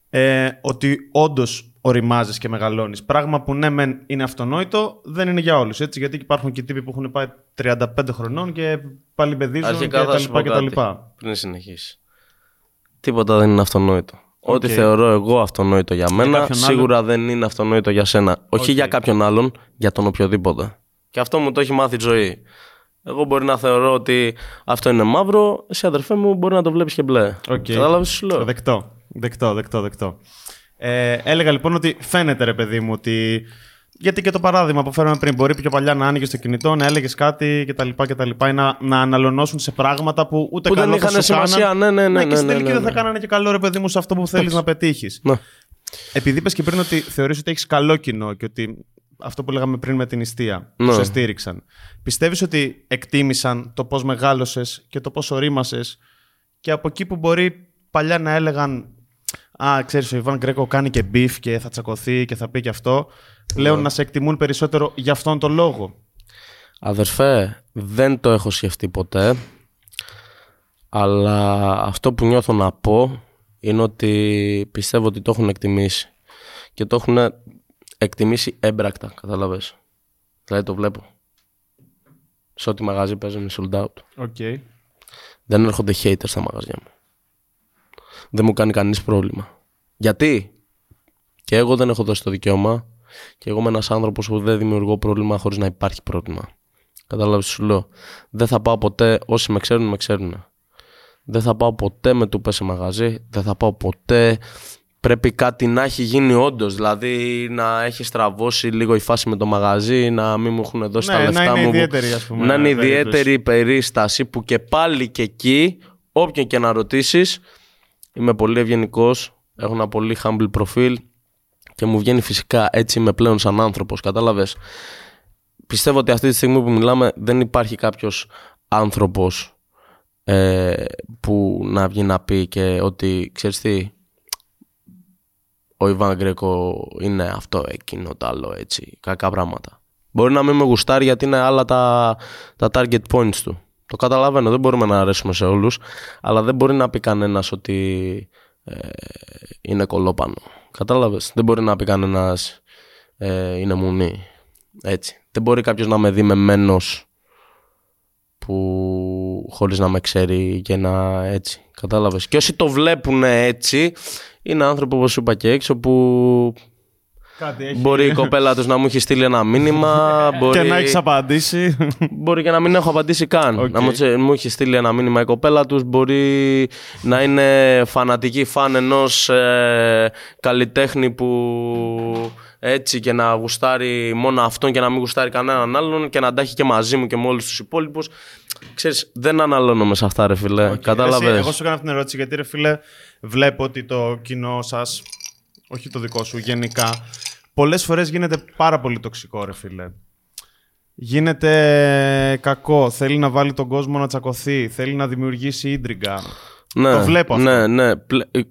ε, ότι όντως οριμάζεις και μεγαλώνεις. Πράγμα που ναι, μεν είναι αυτονόητο, δεν είναι για όλους. Γιατί υπάρχουν και τύποι που έχουν πάει 35 χρονών και πάλι παιδίζουν και Αρχικά τα θα σου λοιπά πω και τα κάτι, λοιπά. πριν συνεχίσεις. Τίποτα δεν είναι αυτονόητο. Ό,τι Οκ. θεωρώ εγώ αυτονόητο για μένα, κάποιον σίγουρα δεν είναι αυτονόητο για σένα. Όχι Οκ. για κάποιον άλλον, για τον οποιοδήποτε. Και αυτό μου το έχει μάθει η ζωή. Εγώ μπορεί να θεωρώ ότι αυτό είναι μαύρο, εσύ αδερφέ μου μπορεί να το βλέπεις και μπλε. Οκ. Κατάλαβε τι σου λέω. Δεκτό. Δεκτό, δεκτό, δεκτό. Ε, έλεγα λοιπόν ότι φαίνεται ρε παιδί μου ότι. Γιατί και το παράδειγμα που φέραμε πριν, μπορεί πιο παλιά να άνοιγε το κινητό, να έλεγες κάτι κτλ. κτλ ή να, να αναλωνώσουν σε πράγματα που ούτε Που δεν καλό θα είχαν σου σημασία, κάναν. ναι, ναι, ναι, και ναι, στην ναι, τελική ναι, δεν θα ναι. κάνανε και καλό ρε παιδί μου σε αυτό που θέλεις να πετύχεις. Ναι. Επειδή είπες και πριν ότι θεωρείς ότι έχεις καλό κοινό και ότι αυτό που λέγαμε πριν με την νηστεία, που Ναι. σε στήριξαν. Πιστεύεις ότι εκτίμησαν το πώς μεγάλωσες και το πώς ορίμασες και από εκεί που μπορεί παλιά να έλεγαν Α, ξέρεις, ο Ιβάν Γκρέκο κάνει και beef και θα τσακωθεί και θα πει και αυτό. Πλέον να σε εκτιμούν περισσότερο για αυτόν τον λόγο. Αδερφέ, δεν το έχω σκεφτεί ποτέ. Αλλά αυτό που νιώθω να πω είναι ότι πιστεύω ότι το έχουν εκτιμήσει. Και το έχουν εκτιμήσει έμπρακτα, κατάλαβες. Δηλαδή το βλέπω. Σε ό,τι μαγαζί παίζουν sold out. OK. Δεν έρχονται haters στα μαγαζιά μου. Δεν μου κάνει κανείς πρόβλημα. Γιατί; Και εγώ δεν έχω δώσει το δικαίωμα και εγώ είμαι ένας άνθρωπος που δεν δημιουργώ πρόβλημα χωρίς να υπάρχει πρόβλημα. Κατάλαβες τι σου λέω; Δεν θα πάω ποτέ, όσοι με ξέρουν, με ξέρουν. Δεν θα πάω ποτέ με του σε μαγαζί. Δεν θα πάω ποτέ. Πρέπει κάτι να έχει γίνει όντως. Δηλαδή να έχει στραβώσει λίγο η φάση με το μαγαζί, να μην μου έχουν δώσει Ναι, τα να λεφτά είναι μου. που- ιδιαίτερη, ας πούμε, Να είναι περίπτωση. ιδιαίτερη περίσταση που και πάλι και εκεί, όποιον και να ρωτήσεις, είμαι πολύ ευγενικός. Έχω ένα πολύ humble προφίλ και μου βγαίνει φυσικά έτσι είμαι πλέον σαν άνθρωπος. Κατάλαβες; Πιστεύω ότι αυτή τη στιγμή που μιλάμε δεν υπάρχει κάποιος άνθρωπος ε, που να βγει να πει και ότι ξέρεις τι ο Ιβάν Γκρέκο είναι αυτό, εκείνο, το άλλο, έτσι, κακά πράγματα. Μπορεί να μην με γουστάρει γιατί είναι άλλα τα, τα target points του. Το καταλαβαίνω, δεν μπορούμε να αρέσουμε σε όλους, αλλά δεν μπορεί να πει κανένας ότι ε, είναι κολόπανο. Κατάλαβες, δεν μπορεί να πει κανένας ε, είναι μουνί. Έτσι. Δεν μπορεί κάποιος να με δει με μένος που χωρίς να με ξέρει και να έτσι. Κατάλαβες; Και όσοι το βλέπουν έτσι είναι άνθρωποι όπως σου είπα και έξω που Κάτι έχει. μπορεί η κοπέλα τους να μου έχει στείλει ένα μήνυμα μπορεί... Και να έχεις απαντήσει. Μπορεί και να μην έχω απαντήσει καν. Οκ. Να μου, τσε- μου έχει στείλει ένα μήνυμα η κοπέλα τους Μπορεί να είναι φανατική φαν ενός ε, καλλιτέχνη που έτσι και να γουστάρει μόνο αυτόν και να μην γουστάρει κανέναν άλλον και να τα έχει και μαζί μου και με όλους τους υπόλοιπους. Ξέρεις, δεν αναλώνομαι σε αυτά ρε φίλε. Κατάλαβες; Εσύ, εγώ σου έκανα αυτήν την ερώτηση γιατί, ρε φίλε, βλέπω ότι το κοινό σας, όχι το δικό σου, γενικά, πολλές φορές γίνεται πάρα πολύ τοξικό, ρε φίλε. Γίνεται κακό, θέλει να βάλει τον κόσμο να τσακωθεί, θέλει να δημιουργήσει ίντριγκα. Ναι, Το βλέπω αυτό. Ναι, ναι. Πλε- ε,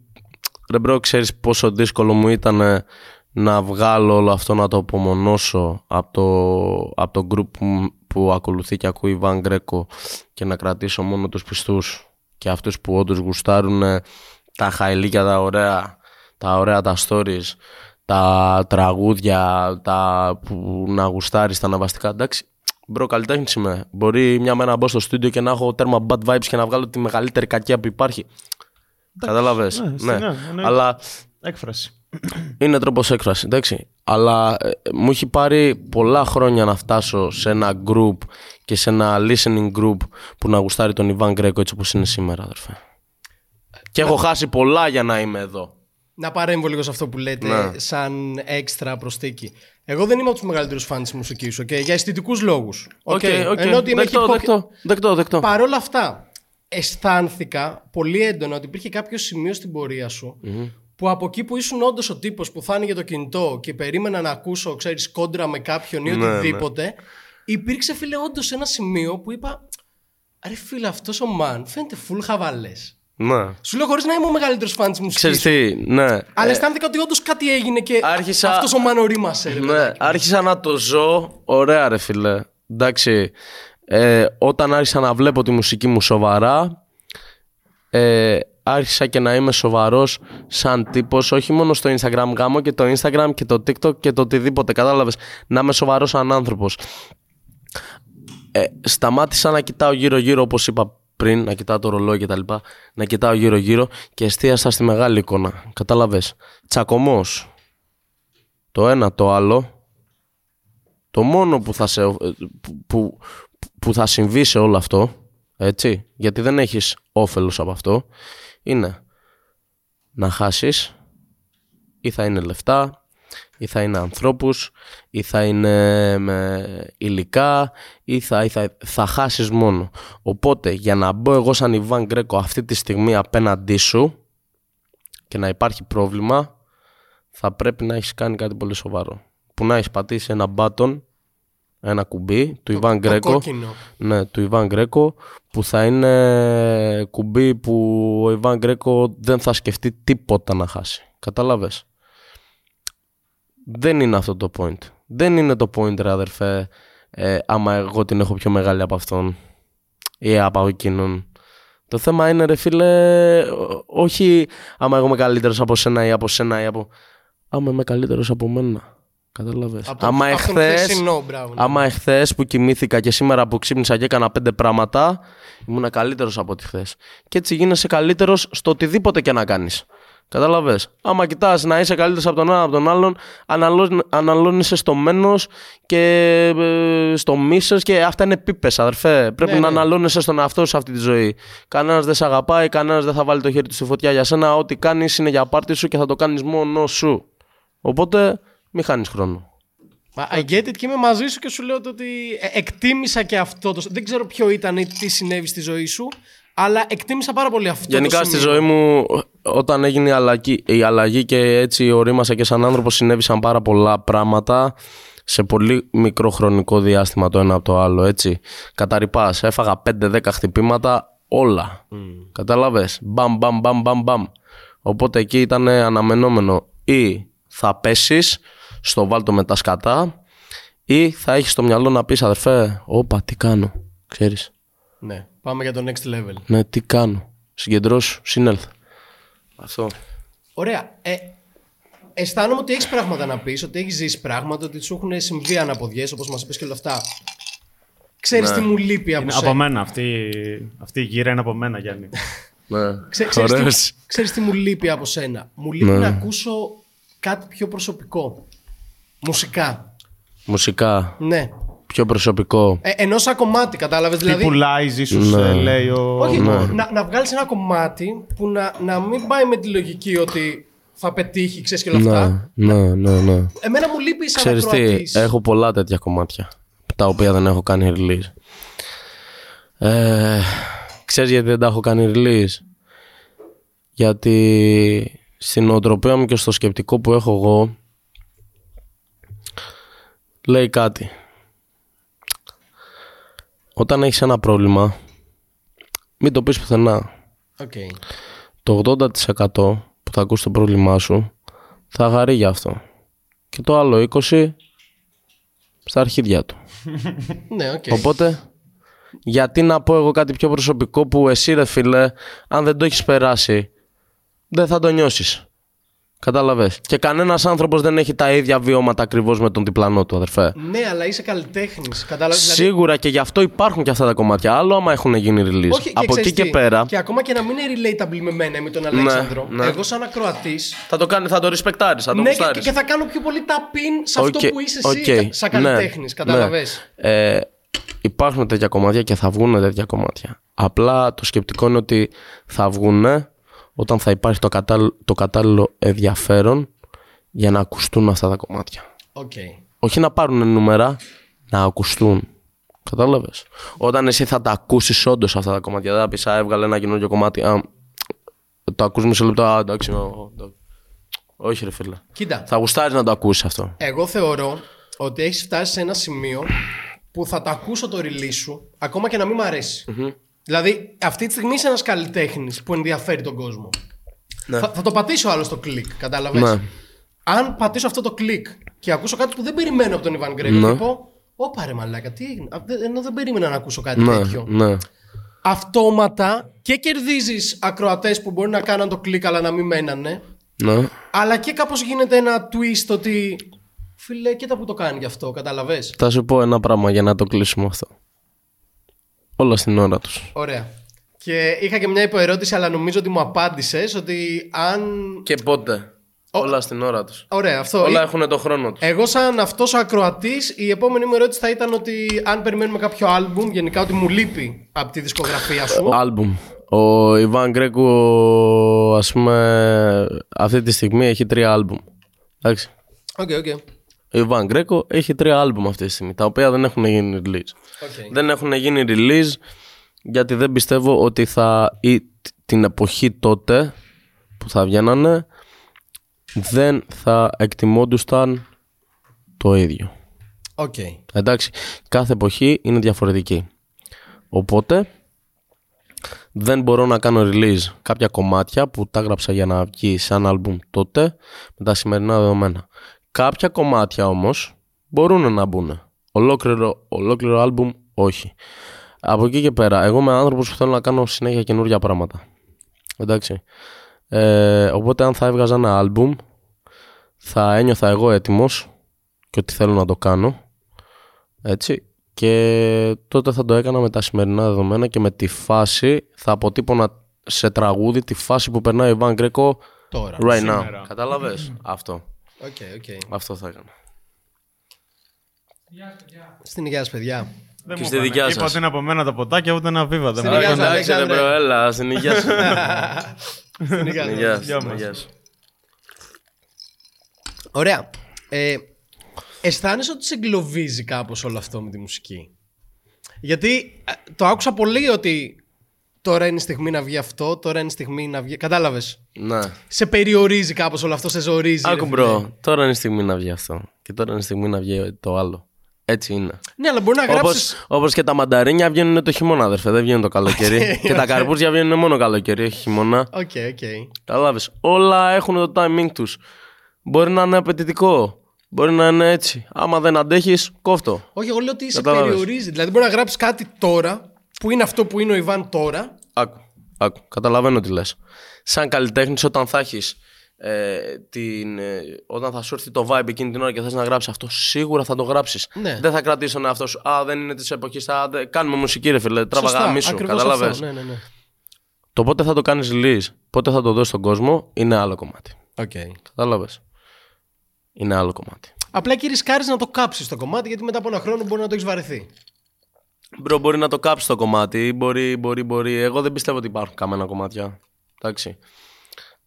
Ρε bro, ξέρεις πόσο δύσκολο μου ήταν να βγάλω όλο αυτό να το απομονώσω από το, από το group που, που ακολουθεί και ακούει Ιβάν Γκρέκο και να κρατήσω μόνο τους πιστούς και αυτούς που όντως γουστάρουν τα χαϊλίκια τα ωραία, τα ωραία τα stories, τα τραγούδια, τα που να γουστάρεις, τα αναβαστικά. Εντάξει, Μπρο, καλλιτέχνης είμαι. Μπορεί μια μέρα να μπω στο στούντιο και να έχω τέρμα bad vibes και να βγάλω τη μεγαλύτερη κακία που υπάρχει. Κατάλαβε. ναι, Ναι, ναι, εννοείται. Αλλά Έκφραση. είναι τρόπος έκφρασης, εντάξει. Αλλά ε, μου έχει πάρει πολλά χρόνια να φτάσω σε ένα group και σε ένα listening group που να γουστάρει τον Ιβάν Γκρέκο έτσι όπως είναι σήμερα, αδερφέ. Και έχω χάσει πολλά για να είμαι εδώ. Να παρέμβω λίγο σε αυτό που λέτε, Ναι. σαν έξτρα προσθήκη. Εγώ δεν είμαι από τους μεγαλύτερους φαν της μουσικής σου, okay, για αισθητικούς λόγους. OK, OK. Ενώ ότι είμαι Δεκτό, hip-hop- δεκτό, δεκτό, δεκτό. Παρ' όλα αυτά, αισθάνθηκα πολύ έντονα ότι υπήρχε κάποιο σημείο στην πορεία σου που από εκεί που ήσουν όντως ο τύπος που θα άνοιγε το κινητό και περίμενα να ακούσω, ξέρεις, κόντρα με κάποιον ή Ναι, οτιδήποτε, υπήρξε φίλε όντως ένα σημείο που είπα. Ρε φίλε, αυτός ο man φαίνεται full χαβαλές. Ναι. Σου λέω χωρίς να είμαι ο μεγαλύτερος φαν της μουσικής. Ξέρεις τι, ναι. Αλλά Ε, αισθάνθηκα ότι όντως κάτι έγινε και Άρχισα- αυτός ο man ορίμασε. Ρε, Ναι, παιδάκι. άρχισα να το ζω. Ωραία, ρε φίλε. Εντάξει. Ε, όταν άρχισα να βλέπω τη μουσική μου σοβαρά, ε, άρχισα και να είμαι σοβαρός σαν τύπος, όχι μόνο στο Instagram γάμο και το Instagram και το TikTok και το οτιδήποτε, κατάλαβες, να είμαι σοβαρός σαν άνθρωπος. Ε, σταμάτησα να κοιτάω γύρω-γύρω όπως είπα πριν, να κοιτάω το ρολόι και τα λοιπά, να κοιτάω γύρω-γύρω και εστίασα στη μεγάλη εικόνα. Κατάλαβες. Τσακωμός. Το ένα το άλλο. Το μόνο που θα, σε, που, που, που θα συμβεί σε όλο αυτό, έτσι, γιατί δεν έχεις όφελος από αυτό, είναι να χάσεις ή θα είναι λεφτά ή θα είναι ανθρώπους ή θα είναι με υλικά ή θα, ή θα, θα χάσεις μόνο. Οπότε για να μπω εγώ σαν Ιβάν Γκρέκο αυτή τη στιγμή απέναντί σου και να υπάρχει πρόβλημα θα πρέπει να έχεις κάνει κάτι πολύ σοβαρό. Που να έχεις πατήσει ένα button, ένα κουμπί του Ιβάν Το Γκρέκο κόκκινο. ναι, του Ιβάν Γκρέκο που θα είναι κουμπί που ο Ιβάν Γκρέκο δεν θα σκεφτεί τίποτα να χάσει. Κατάλαβες. Δεν είναι αυτό το point. Δεν είναι το point ρε αδερφέ ε, άμα εγώ την έχω πιο μεγάλη από αυτόν ή από εκείνον. Το θέμα είναι ρε φίλε ό- όχι άμα εγώ είμαι καλύτερος από σένα ή από σένα ή από... Άμα είμαι καλύτερος από μένα. Κατάλαβες. Από το- άμα από τον εχθές χθεσινό, μπράβο, ναι. Άμα εχθές που κοιμήθηκα και σήμερα που ξύπνησα και έκανα πέντε πράγματα, ήμουν καλύτερος από ό,τι χθες. Και έτσι γίνεσαι καλύτερος στο οτιδήποτε και να κάνεις. Κατάλαβε. Άμα κοιτάς να είσαι καλύτερος από τον ένα από τον άλλον, αναλώνει- αναλώνεσαι στο μένος και ε, στο μίσος και αυτά είναι πίπες, αδερφέ. Πρέπει Ναι, να ναι. αναλώνεσαι στον εαυτό σου αυτή τη ζωή. Κανένας δεν σε αγαπάει, κανένας δεν θα βάλει το χέρι του στη φωτιά για σένα. Ό,τι κάνεις είναι για πάρτι σου και θα το κάνεις μόνος σου. Οπότε μην χάνεις χρόνο. Μα I get it και είμαι μαζί σου και σου λέω το ότι ε, εκτίμησα και αυτό το. Δεν ξέρω ποιο ήταν ή τι συνέβη στη ζωή σου, αλλά εκτίμησα πάρα πολύ αυτό Γενικά το στη σημείο. ζωή μου, όταν έγινε η αλλαγή, η αλλαγή και έτσι ορίμασα και σαν άνθρωπος, συνέβησαν πάρα πολλά πράγματα σε πολύ μικρό χρονικό διάστημα το ένα από το άλλο, έτσι. Καταρρυπάς, έφαγα 5-10 χτυπήματα όλα. Κατάλαβες, μπαμ, μπαμ, μπαμ, μπαμ, μπαμ. Οπότε εκεί ήταν αναμενόμενο ή θα πέσεις στο βάλτο με τα σκατά ή θα έχεις στο μυαλό να πεις αδερφέ, όπα τι κάνω, ξέρεις. Ναι, πάμε για το next level. Ναι, τι κάνω. Συγκεντρώσου, συνέλθ. Αυτό. Ωραία. Ε, αισθάνομαι ότι έχεις πράγματα να πεις, ότι έχεις ζήσει πράγματα, ότι σου έχουν συμβεί αναποδιές, όπως μας είπες και όλα αυτά. Ξέρεις Ναι. τι μου λείπει από Είναι σένα; από μένα. Αυτή, αυτή η γύρα είναι από μένα, Γιάννη. Ναι. Ξέ, ξέρεις, τι, Ωραίος. ξέρεις τι μου λείπει από σένα; Μου λείπει Ναι. να ακούσω κάτι πιο προσωπικό. Μουσικά. Μουσικά. Ναι. Πιο προσωπικό. Ε, ενώ σαν κομμάτι, κατάλαβες. Τι Δηλαδή, πουλάεις, ίσως Ναι. λέει ο. όχι, Ναι. να, να βγάλεις ένα κομμάτι που να, να μην πάει με τη λογική ότι θα πετύχει, ξέρεις και όλα αυτά. Ναι, ναι, ναι, ναι. Εμένα μου λείπει σαν Ξέρεις τι, ακροατής. έχω πολλά τέτοια κομμάτια τα οποία δεν έχω κάνει release. Ε, ξέρεις γιατί δεν τα έχω κάνει release; Γιατί στην νοοτροπία μου και στο σκεπτικό που έχω εγώ λέει κάτι. Όταν έχεις ένα πρόβλημα μην το πεις πουθενά. Οκ. Το 80% που θα ακούσει το πρόβλημά σου θα χαρεί γι' αυτό. Και το άλλο 20% στα αρχίδια του. Ναι, οκ. Οπότε, γιατί να πω εγώ κάτι πιο προσωπικό που εσύ ρε φίλε, αν δεν το έχεις περάσει, δεν θα το νιώσεις. Κατάλαβες. Και κανένας άνθρωπος δεν έχει τα ίδια βιώματα ακριβώς με τον διπλανό του, αδερφέ. Ναι, αλλά είσαι καλλιτέχνης. Κατάλαβες. Σίγουρα και γι' αυτό υπάρχουν και αυτά τα κομμάτια. Άλλο άμα έχουν γίνει release. Όχι, Από ξέρεις εκεί και τι, πέρα Και ακόμα και να μην είναι relatable με μένα ή με τον Αλέξανδρο. ναι. Εγώ, σαν ακροατή. θα το, κάνει, θα το respect άρεις, θα το Ναι, και, γουστάρεις. και θα κάνω πιο πολύ tap-in σε αυτό Οκ, που είσαι εσύ, οκ, κα- σαν ναι, καλλιτέχνης. ναι. Κατάλαβες; Ε, υπάρχουν τέτοια κομμάτια και θα βγουν τέτοια κομμάτια. Απλά το σκεπτικό είναι ότι θα βγουν όταν θα υπάρχει το κατάλληλο, το κατάλληλο ενδιαφέρον για να ακουστούν αυτά τα κομμάτια. Οκ. Όχι να πάρουν νούμερα, να ακουστούν. Κατάλαβες; Όταν εσύ θα τα ακούσεις όντως αυτά τα κομμάτια, δεν θα πεις Α, έβγαλε ένα καινούργιο κομμάτι. Α, το ακούς μισό λεπτό. Α, εντάξει. α, εντάξει». Όχι, ρε φίλε. Κοίτα, Θα γουστάρεις να το ακούσεις αυτό. εγώ θεωρώ ότι έχεις φτάσει σε ένα σημείο που θα το ακούσω το release σου, ακόμα και να μην μου αρέσει Δηλαδή, αυτή τη στιγμή είσαι ένας καλλιτέχνης που ενδιαφέρει τον κόσμο. Ναι. Θα, θα το πατήσω άλλο στο click, κατάλαβες; Ναι. Αν πατήσω αυτό το click και ακούσω κάτι που δεν περιμένω από τον Ιβάν Γκρέκο, Ναι. θα πω, Ωπα ρε μαλάκα, τι έγινε; Α, δεν- Ενώ δεν περίμενα να ακούσω κάτι Ναι, τέτοιο. ναι. Αυτόματα και κερδίζεις ακροατές που μπορεί να κάναν το click αλλά να μην μένανε. ναι. Αλλά και κάπως γίνεται ένα twist ότι. Φίλε, κοίτα που το κάνει γι' αυτό, κατάλαβες; Θα σου πω ένα πράγμα για να το κλείσουμε αυτό. Όλα στην ώρα τους. Ωραία. Και είχα και μια υποερώτηση, αλλά νομίζω ότι μου απάντησες ότι αν. Και πότε. Όλα στην ώρα τους. Ωραία, αυτό. Όλα έχουν το χρόνο τους. Εγώ, σαν αυτός ο ακροατής, η επόμενη μου ερώτηση θα ήταν ότι αν περιμένουμε κάποιο άλμπουμ, γενικά ότι μου λείπει από τη δισκογραφία σου. Άλμπουμ. Ο Ιβάν Γκρέκο, ας πούμε, αυτή τη στιγμή έχει τρία άλμπουμ. Εντάξει. OK, OK. Ο Ιβάν Γκρέκο έχει τρία άλμπουμ αυτή τη στιγμή, τα οποία δεν έχουν γίνει release. OK. Δεν έχουν γίνει release γιατί δεν πιστεύω ότι θα ή τ- την εποχή τότε που θα βγαίνανε δεν θα εκτιμόντουσαν το ίδιο. Οκ. Εντάξει, κάθε εποχή είναι διαφορετική. Οπότε δεν μπορώ να κάνω release κάποια κομμάτια που τα έγραψα για να βγει σαν άλμπουμ τότε με τα σημερινά δεδομένα. Κάποια κομμάτια όμως μπορούν να μπουν. Ολόκληρο, ολόκληρο άλμπουμ όχι. Από εκεί και πέρα, εγώ είμαι άνθρωπος που θέλω να κάνω συνέχεια καινούργια πράγματα. Εντάξει. Ε, οπότε αν θα έβγαζα ένα άλμπουμ θα ένιωθα εγώ έτοιμος και ότι θέλω να το κάνω έτσι. Και τότε θα το έκανα με τα σημερινά δεδομένα και με τη φάση θα αποτύπωνα σε τραγούδι τη φάση που περνάει ο Ιβάν Γκρέκο Τώρα. right Σήμερα. now. Κατάλαβες αυτό. OK, OK. Αυτό θα έκανα. Στην υγεία σας, παιδιά. Δεν Και μου στη είπανε. δικιά Είπα σας. ότι είναι από μένα τα ποτάκια, ούτε ένα βίβα. Δεν Στην μου υγεία έκανε. σας. Εντάξει ρε Αλέξανδρε. bro, έλα, στην υγεία σου. Στην υγεία Στην σας. υγείας σου, Γεια στην μας. υγείας σου. Ωραία. Ε, αισθάνεσαι ότι σε εγκλωβίζει κάπως όλο αυτό με τη μουσική; Γιατί ε, το άκουσα πολύ ότι τώρα είναι η στιγμή να βγει αυτό, τώρα είναι η στιγμή να βγει. Κατάλαβες; Ναι. Σε περιορίζει κάπως όλο αυτό, σε ζορίζει. ρε Άκου φίλε. bro, τώρα είναι η στιγμή να βγει αυτό. Και τώρα είναι η στιγμή να βγει το άλλο. Έτσι είναι. Ναι, αλλά μπορεί να Όπως, γράψει. όπως και τα μανταρίνια βγαίνουν το χειμώνα, αδερφέ. Δεν βγαίνουν το καλοκαίρι. και τα καρπούζια βγαίνουν μόνο καλοκαίρι, όχι χειμώνα. Οκ, οκ. Κατάλαβες. Όλα έχουν το timing τους. Μπορεί να είναι απαιτητικό. Μπορεί να είναι έτσι. Άμα δεν αντέχεις, κόφτο. Όχι, εγώ λέω ότι σε Κατάλαβες. περιορίζει. Δηλαδή, μπορεί να γράψεις κάτι τώρα που είναι αυτό που είναι ο Ιβάν τώρα. Άκου. Άκου. Καταλαβαίνω τι λες. Σαν καλλιτέχνης, όταν θα έχεις. Ε, την, ε, όταν θα σου έρθει το vibe εκείνη την ώρα και θες να γράψεις αυτό, σίγουρα θα το γράψεις. Ναι. Δεν θα κρατήσεις τον εαυτό σου. Α, δεν είναι της εποχής. Κάνουμε μουσική, ρε φίλε. Τράβαγα Σωστά, μίσου. ακριβώς Κατάλαβε. αυτό. Ναι, ναι, ναι. Το πότε θα το κάνεις release, πότε θα το δώσεις στον κόσμο, είναι άλλο κομμάτι. Okay. Κατάλαβε. Είναι άλλο κομμάτι. Απλά εκεί ρισκάρει να το κάψεις το κομμάτι γιατί μετά από ένα χρόνο μπορεί να το έχεις βαρεθεί. Μπρο, μπορεί να το κάψει το κομμάτι. Μπορεί, μπορεί, μπορεί. Εγώ δεν πιστεύω ότι υπάρχουν καμένα κομμάτια. Εντάξει.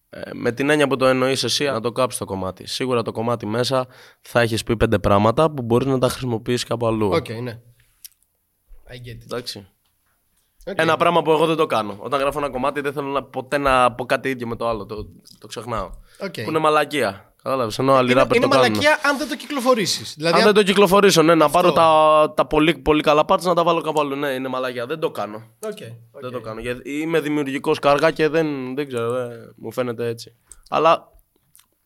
Ε, με την έννοια που το εννοείς εσύ, να το κάψεις το κομμάτι. Σίγουρα το κομμάτι μέσα θα έχεις πει πέντε πράγματα που μπορείς να τα χρησιμοποιήσεις κάπου αλλού. Οκ, ναι. I get it. Εντάξει. Οκ. Ένα πράγμα που εγώ δεν το κάνω. Όταν γράφω ένα κομμάτι, δεν θέλω να, ποτέ να πω κάτι ίδιο με το άλλο. Το, το ξεχνάω. Οκ. Που είναι μαλακία. Κατάλαβες. Ενώ άλλοι Είναι, rappers είναι το κάνουν. μαλακία αν δεν το κυκλοφορήσεις. Δηλαδή, Αν αν- δεν το κυκλοφορήσω, ναι, να πάρω τα, τα πολύ, πολύ καλά parts να τα βάλω κάπου αλλού. Ναι, είναι μαλακία. Δεν το κάνω. Οκ. Δεν το κάνω. Γιατί είμαι δημιουργικός καργά και δεν, δεν ξέρω, δεν, μου φαίνεται έτσι. Αλλά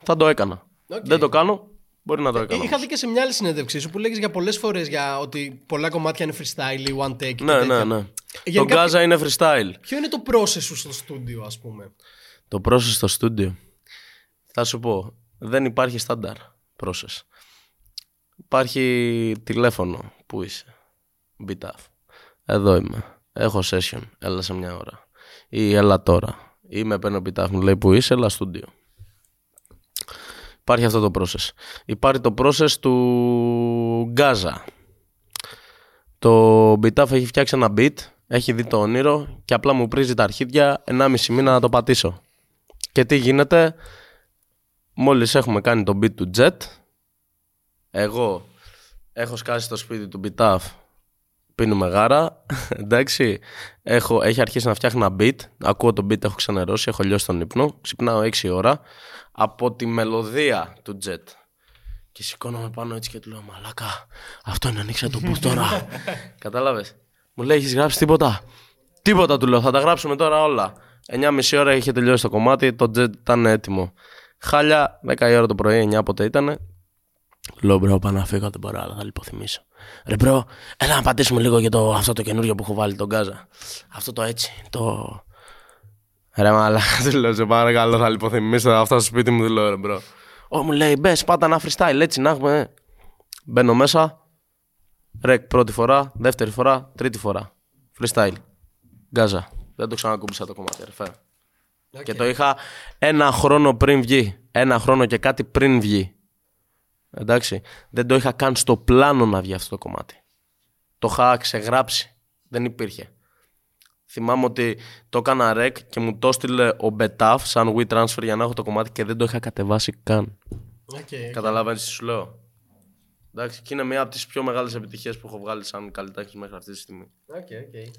θα το έκανα. Οκ. Δεν το κάνω, μπορεί να το Ε, έκανα. Είχα δει και σε μια άλλη συνέντευξή σου που έλεγες για πολλές φορές για ότι πολλά κομμάτια είναι freestyle ή one take. και Ναι, τέτοια. ναι, ναι. Το Γενικά, Γκάζα είναι freestyle. Ποιο είναι το process σου στο στούντιο, ας πούμε; Το process στο στούντιο. Θα σου πω, δεν υπάρχει στάνταρ process. Υπάρχει τηλέφωνο. Πού είσαι; Μπιτάφ. Εδώ είμαι. Έχω session. Έλα σε μια ώρα. Ή έλα τώρα. Ή με παίρνει ο Μπιτάφ μου λέει που είσαι, έλα στούντιο. Υπάρχει αυτό το process. Υπάρχει το process του Γκάζα. Το Μπιτάφ έχει φτιάξει ένα beat, έχει δει το όνειρο και απλά μου πρίζει τα αρχίδια 1,5 μήνα να το πατήσω. Και τι γίνεται, μόλις έχουμε κάνει το beat του Jet, εγώ έχω σκάσει στο σπίτι του Μπιτάφ πίνουμε γάρα, εντάξει. Έχω, έχει αρχίσει να φτιάχνει ένα beat. Ακούω το beat, έχω ξενερώσει, έχω λιώσει τον ύπνο. Ξυπνάω 6 ώρα από τη μελωδία του Jet. Και σηκώνομαι πάνω έτσι και του λέω Μαλάκα, αυτό είναι ανοίξα το booth τώρα. Κατάλαβες. Μου λέει: Έχεις γράψει τίποτα; Τίποτα του λέω, θα τα γράψουμε τώρα όλα. 9.30 ώρα είχε τελειώσει το κομμάτι, το Jet ήταν έτοιμο. Χάλια, 10 η ώρα το πρωί, 9 πότε ήταν. Λέω bro, πάω να φύγω, δεν μπορώ, αλλά θα λιποθυμήσω. Ρε bro, έλα να πατήσουμε λίγο για το, αυτό το καινούριο που έχω βάλει τον Γκάζα. Αυτό το έτσι, το... Ρε μαλά, του λέω, σε παρακαλώ, θα λιποθυμήσω, θα φτάσω στο σπίτι μου, του λέω, ρε bro. Ω, μου λέει, μπες, πάτα ένα freestyle, έτσι να έχουμε. Μπαίνω μέσα, rec πρώτη φορά, δεύτερη φορά, τρίτη φορά. Freestyle. Γκάζα. Δεν το ξανακούμπησα το κομμάτι, ρε φίλε. Και το είχα ένα χρόνο πριν βγει. Ένα χρόνο και κάτι πριν βγει. Εντάξει. Δεν το είχα καν στο πλάνο να βγει αυτό το κομμάτι. Το είχα ξεγράψει. Δεν υπήρχε. Θυμάμαι ότι το έκανα rec και μου το έστειλε ο Μπετάφ σαν WeTransfer για να έχω το κομμάτι και δεν το είχα κατεβάσει καν. Okay, Καταλαβαίνεις τι σου λέω; Εντάξει, και είναι μια από τις πιο μεγάλες επιτυχίες που έχω βγάλει σαν καλλιτέχνης μέχρι αυτή τη στιγμή. Okay, okay.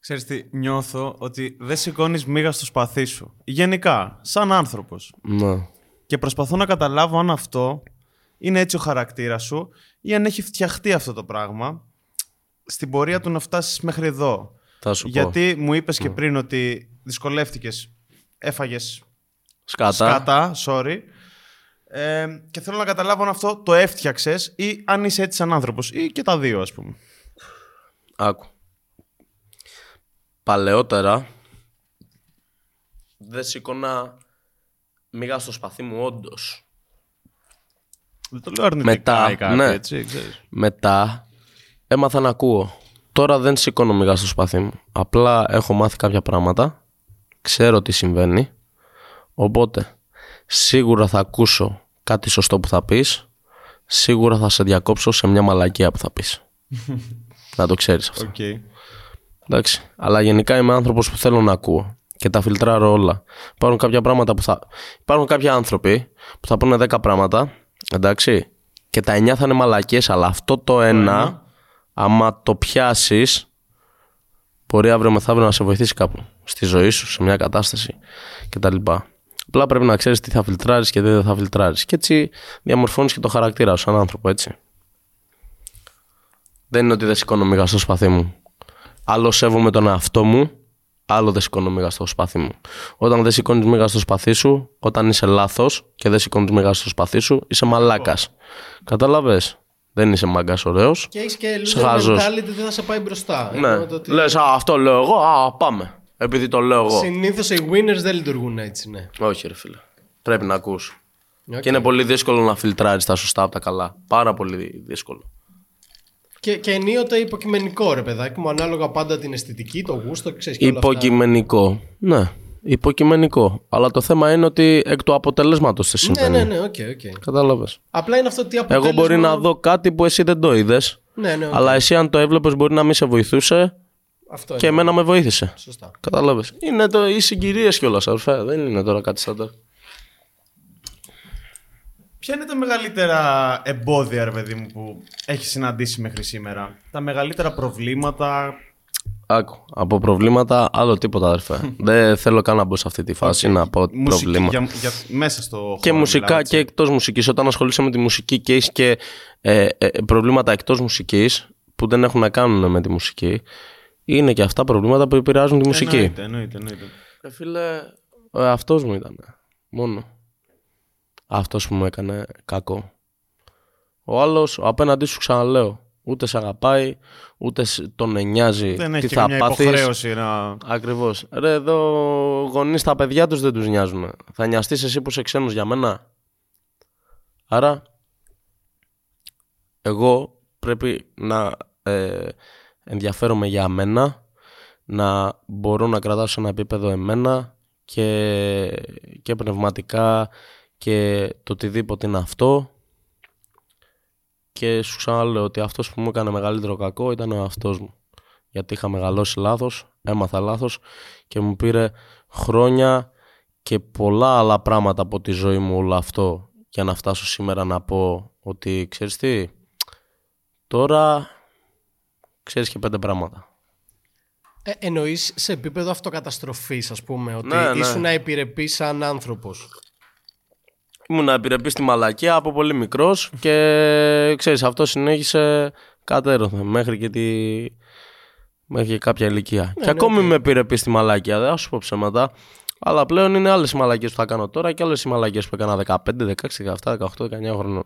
Ξέρεις τι, νιώθω ότι δεν σηκώνεις μίγα στο σπαθί σου. Γενικά, σαν άνθρωπος. Ναι. Και προσπαθώ να καταλάβω αν αυτό είναι έτσι ο χαρακτήρας σου ή αν έχει φτιαχτεί αυτό το πράγμα στην πορεία του να φτάσεις μέχρι εδώ. Θα σου πω. Γιατί μου είπες και πριν ότι δυσκολεύτηκες, έφαγες Σκάτα. σκάτα, sorry. Ε, και θέλω να καταλάβω αν αυτό το έφτιαξες ή αν είσαι έτσι σαν άνθρωπος ή και τα δύο ας πούμε. Άκου. Παλαιότερα δεν σήκωνα μίγα στο σπαθί μου όντως. Δεν το λέω αρνητικά Μετά, ή κάτι ναι. έτσι, ξέρεις. Μετά έμαθα να ακούω. Τώρα δεν σηκώνω μίγα στο σπαθί μου. Απλά έχω μάθει κάποια πράγματα. Ξέρω τι συμβαίνει. Οπότε σίγουρα θα ακούσω κάτι σωστό που θα πεις. Σίγουρα θα σε διακόψω σε μια μαλακία που θα πεις. να το ξέρεις αυτό. Οκ. Εντάξει. Αλλά γενικά είμαι άνθρωπος που θέλω να ακούω και τα φιλτράρω όλα. Υπάρχουν κάποια πράγματα που θα. Υπάρχουν κάποιοι άνθρωποι που θα πούνε 10 πράγματα. Εντάξει. Και τα 9 θα είναι μαλακίες, αλλά αυτό το ένα, άμα το πιάσεις, μπορεί αύριο μεθαύριο να σε βοηθήσει κάπου. Στη ζωή σου, σε μια κατάσταση κτλ. Απλά πρέπει να ξέρεις τι θα φιλτράρεις και τι δεν θα φιλτράρεις. Και έτσι διαμορφώνεις και το χαρακτήρα σου σαν άνθρωπο, έτσι. Δεν είναι ότι δεν σηκώνω μίγα στο σπαθί μου. Άλλο σέβομαι τον εαυτό μου, άλλο δεν σηκώνω μίγα στο σπαθί μου. Όταν δεν σηκώνεις μίγα στο σπαθί σου, όταν είσαι λάθος και δεν σηκώνεις μίγα στο σπαθί σου, είσαι μαλάκας. Κατάλαβες; Δεν είσαι μάγκα ωραίος. Και έχεις και Σε loser χάζος. mentality δεν θα σε πάει μπροστά. Ναι. Λες, α, αυτό λέω εγώ, α, πάμε. Επειδή το λέω εγώ. Συνήθως οι winners δεν λειτουργούν έτσι, ναι. Όχι, ρε φίλε. Πρέπει να ακούς. Οκ. Και είναι πολύ δύσκολο να φιλτράρεις τα σωστά από τα καλά. Πάρα πολύ δύσκολο. Και, και ενίοτε υποκειμενικό ρε παιδάκι μου, ανάλογα πάντα την αισθητική, το γούστο, ξέρεις και όλα αυτά. Υποκειμενικό. Ναι, υποκειμενικό. Αλλά το θέμα είναι ότι εκ του αποτελέσματος τι Ναι, συμβαίνει. ναι, ναι, οκ, οκ. Κατάλαβες. Απλά είναι αυτό ότι αποτέλεσμα... Εγώ μπορεί να δω κάτι που εσύ δεν το είδες. Ναι, ναι, οκ. Αλλά εσύ, αν το έβλεπες, μπορεί να μην σε βοηθούσε Αυτό και είναι. εμένα με βοήθησε. Σωστά. Κατάλαβες. Είναι το, οι συγκυρίες κιόλας, αρφέ. Δεν είναι τώρα κάτι σαν Ποια είναι τα μεγαλύτερα εμπόδια, ρε παιδί μου, που έχεις συναντήσει μέχρι σήμερα; Τα μεγαλύτερα προβλήματα; Άκου. Από προβλήματα, άλλο τίποτα, αδερφέ. δεν θέλω καν να μπω σε αυτή τη φάση να πω Μουσική, προβλήματα. για, για- μέσα στο χώρο. Και μουσικά μιλάω, και έτσι. εκτός μουσικής. Όταν ασχολείσαι με τη μουσική και έχεις και ε, ε, προβλήματα εκτός μουσικής που δεν έχουν να κάνουν με τη μουσική, είναι και αυτά προβλήματα που επηρεάζουν τη μουσική. Εννοείται, εννοείται, εννοείται. Ε, φίλε, ο εαυτός μου ήταν. Μόνο. Αυτός που μου έκανε κακό. Ο άλλος, ο απέναντί σου ξαναλέω, ούτε σε αγαπάει, ούτε σε- τον νοιάζει Δεν τι έχει και θα μια πάθεις. υποχρέωση να. Ακριβώς. Ρε, εδώ γονείς τα παιδιά τους δεν τους νοιάζουν. Θα νοιαστείς εσύ που είσαι ξένος για μένα. Άρα, εγώ πρέπει να ε, ενδιαφέρομαι για μένα, να μπορώ να κρατάω σε ένα επίπεδο εμένα και, και πνευματικά και το οτιδήποτε είναι αυτό. Και σου ξαναλέω ότι αυτός που μου έκανε μεγαλύτερο κακό ήταν ο εαυτός μου. Γιατί είχα μεγαλώσει λάθος, έμαθα λάθος και μου πήρε χρόνια και πολλά άλλα πράγματα από τη ζωή μου όλο αυτό για να φτάσω σήμερα να πω ότι ξέρεις τι, τώρα ξέρεις και πέντε πράγματα. Ε, Εννοείς σε επίπεδο αυτοκαταστροφής, ας πούμε, ότι Ναι, ναι. ήσουν επιρρεπή σαν άνθρωπος. Ήμουν επιρρεπής στη μαλακία από πολύ μικρός και ξέρεις, αυτό συνέχισε κατέρωθεν μέχρι και, τη... μέχρι και κάποια ηλικία. και ναι, ακόμη οκ. είμαι επιρρεπής στη μαλακία, δεν θα σου πω ψέματα. Αλλά πλέον είναι άλλες οι μαλακίες που θα κάνω τώρα και άλλες οι μαλακίες που έκανα 15, 16, 17, 18, 19 χρονών.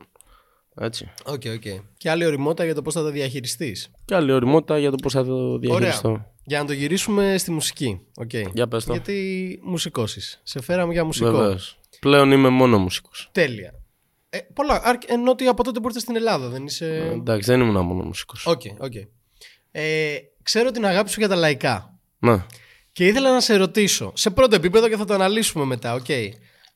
Έτσι. Οκ, οκ. Και άλλη ωριμότητα για το πώς θα τα διαχειριστείς. Και άλλη ωριμότητα για το πώς θα το διαχειριστώ. Ωραία. Για να το γυρίσουμε στη μουσική. Okay. Για πες το. Γιατί μουσικός είσαι. Σε φέραμε για μουσικό. Βεβαίως. Πλέον είμαι μόνο μουσικός. Τέλεια. Ε, πολλά. αρκ- Ενώ ότι από τότε που ήρθες στην Ελλάδα δεν είσαι. Εντάξει, δεν ήμουν μόνο μουσικός. Οκ, οκ. Ε, ξέρω την αγάπη σου για τα λαϊκά. Ναι. Και ήθελα να σε ρωτήσω, σε πρώτο επίπεδο και θα το αναλύσουμε μετά, οκ.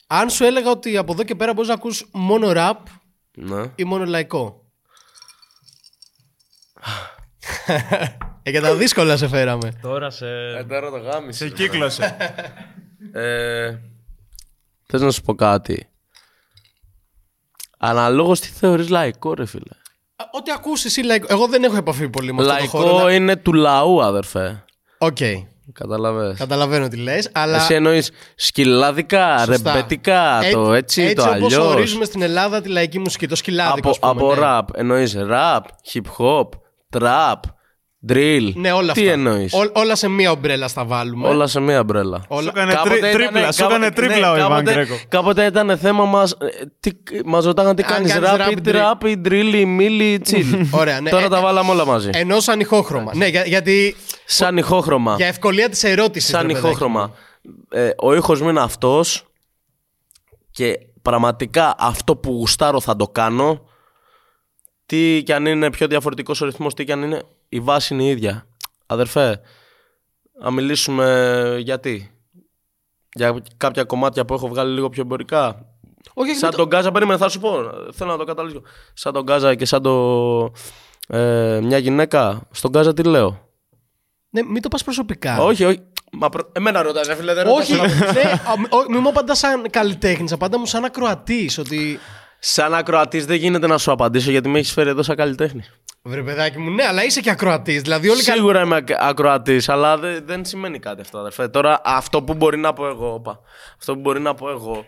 Αν σου έλεγα ότι από εδώ και πέρα μπορείς να ακούς μόνο ραπ ναι. ή μόνο λαϊκό; ε, για τα δύσκολα σε φέραμε. Τώρα σε. τώρα το γάμισε. σε κύκλωσε. Ε, θες να σου πω κάτι. Αναλόγως τι θεωρείς λαϊκό ρε φίλε. Α, Ό,τι ακούσεις εσύ λαϊκό. Εγώ δεν έχω επαφή πολύ με αυτό το χώρο. Λαϊκό να- είναι του λαού αδερφέ. Οκ. Καταλαβες. Καταλαβαίνω τι λες, αλλά... Εσύ εννοείς σκυλάδικα, Σωστά. ρεμπετικά, το έτσι, έτσι το όπως αλλιώς. ορίζουμε στην Ελλάδα τη λαϊκή μουσική, το σκυλάδικο. Από, ας πούμε, από ναι. ραπ. Εννοείς rap, hip hop, trap, drill. Ναι, όλα Τι αυτά. εννοείς; Ό- όλα σε μία ομπρέλα στα βάλουμε. Όλα σε μία ομπρέλα. Όλα- Σου έκανε Κάποτε τρί- ήτανε- τρίπλα, σου κάποτε- έκανε τρίπλα ο ναι, Ιβάν κάποτε- Γκρέκο. Κάποτε ήταν θέμα μας, ε, τι, μας ρωτάγαν τι Αν κάνεις, κάνεις rap rap, ή drill. trap ή drill ή mill ή chill. Ωραία, ναι. Τώρα Ε, τα βάλαμε όλα μαζί. Ενώ σαν ηχόχρωμα. Ναι, για- γιατί Σαν ηχόχρωμα. για ευκολία της ερώτησης. Σαν ηχόχρωμα. Ε, ο ήχος μου είναι αυτός και πραγματικά αυτό που γουστάρω θα το κάνω. Τι κι αν είναι πιο διαφορετικός ο ρυθμός, τι κι αν είναι, η βάση είναι η ίδια. Αδερφέ, να μιλήσουμε γιατί. Για κάποια κομμάτια που έχω βγάλει λίγο πιο εμπορικά. Όχι, Σαν τον Γκάζα, περίμενε, θα σου πω. Θέλω να το καταλήξω. Σαν τον Γκάζα και σαν το. Ε, μια γυναίκα. Στον Γκάζα τι λέω; Ναι, μην το πας προσωπικά. Όχι, όχι. Μα προ... Εμένα ρωτάς, ρε φίλε, δεν Όχι, ρωτάς. ναι, α, μη- ό, μην μου απαντάς σαν καλλιτέχνης, απάντα μου σαν ακροατής. Ότι. Σαν ακροατής δεν γίνεται να σου απαντήσω γιατί με έχεις φέρει εδώ σαν καλλιτέχνη. Βρε παιδάκι μου, ναι, αλλά είσαι και ακροατής. Δηλαδή, όλοι καλ... Σίγουρα είμαι ακροατής, αλλά δεν, δεν σημαίνει κάτι αυτό, αδερφέ. Τώρα, αυτό που μπορεί να πω εγώ, όπα, αυτό που μπορεί να πω εγώ,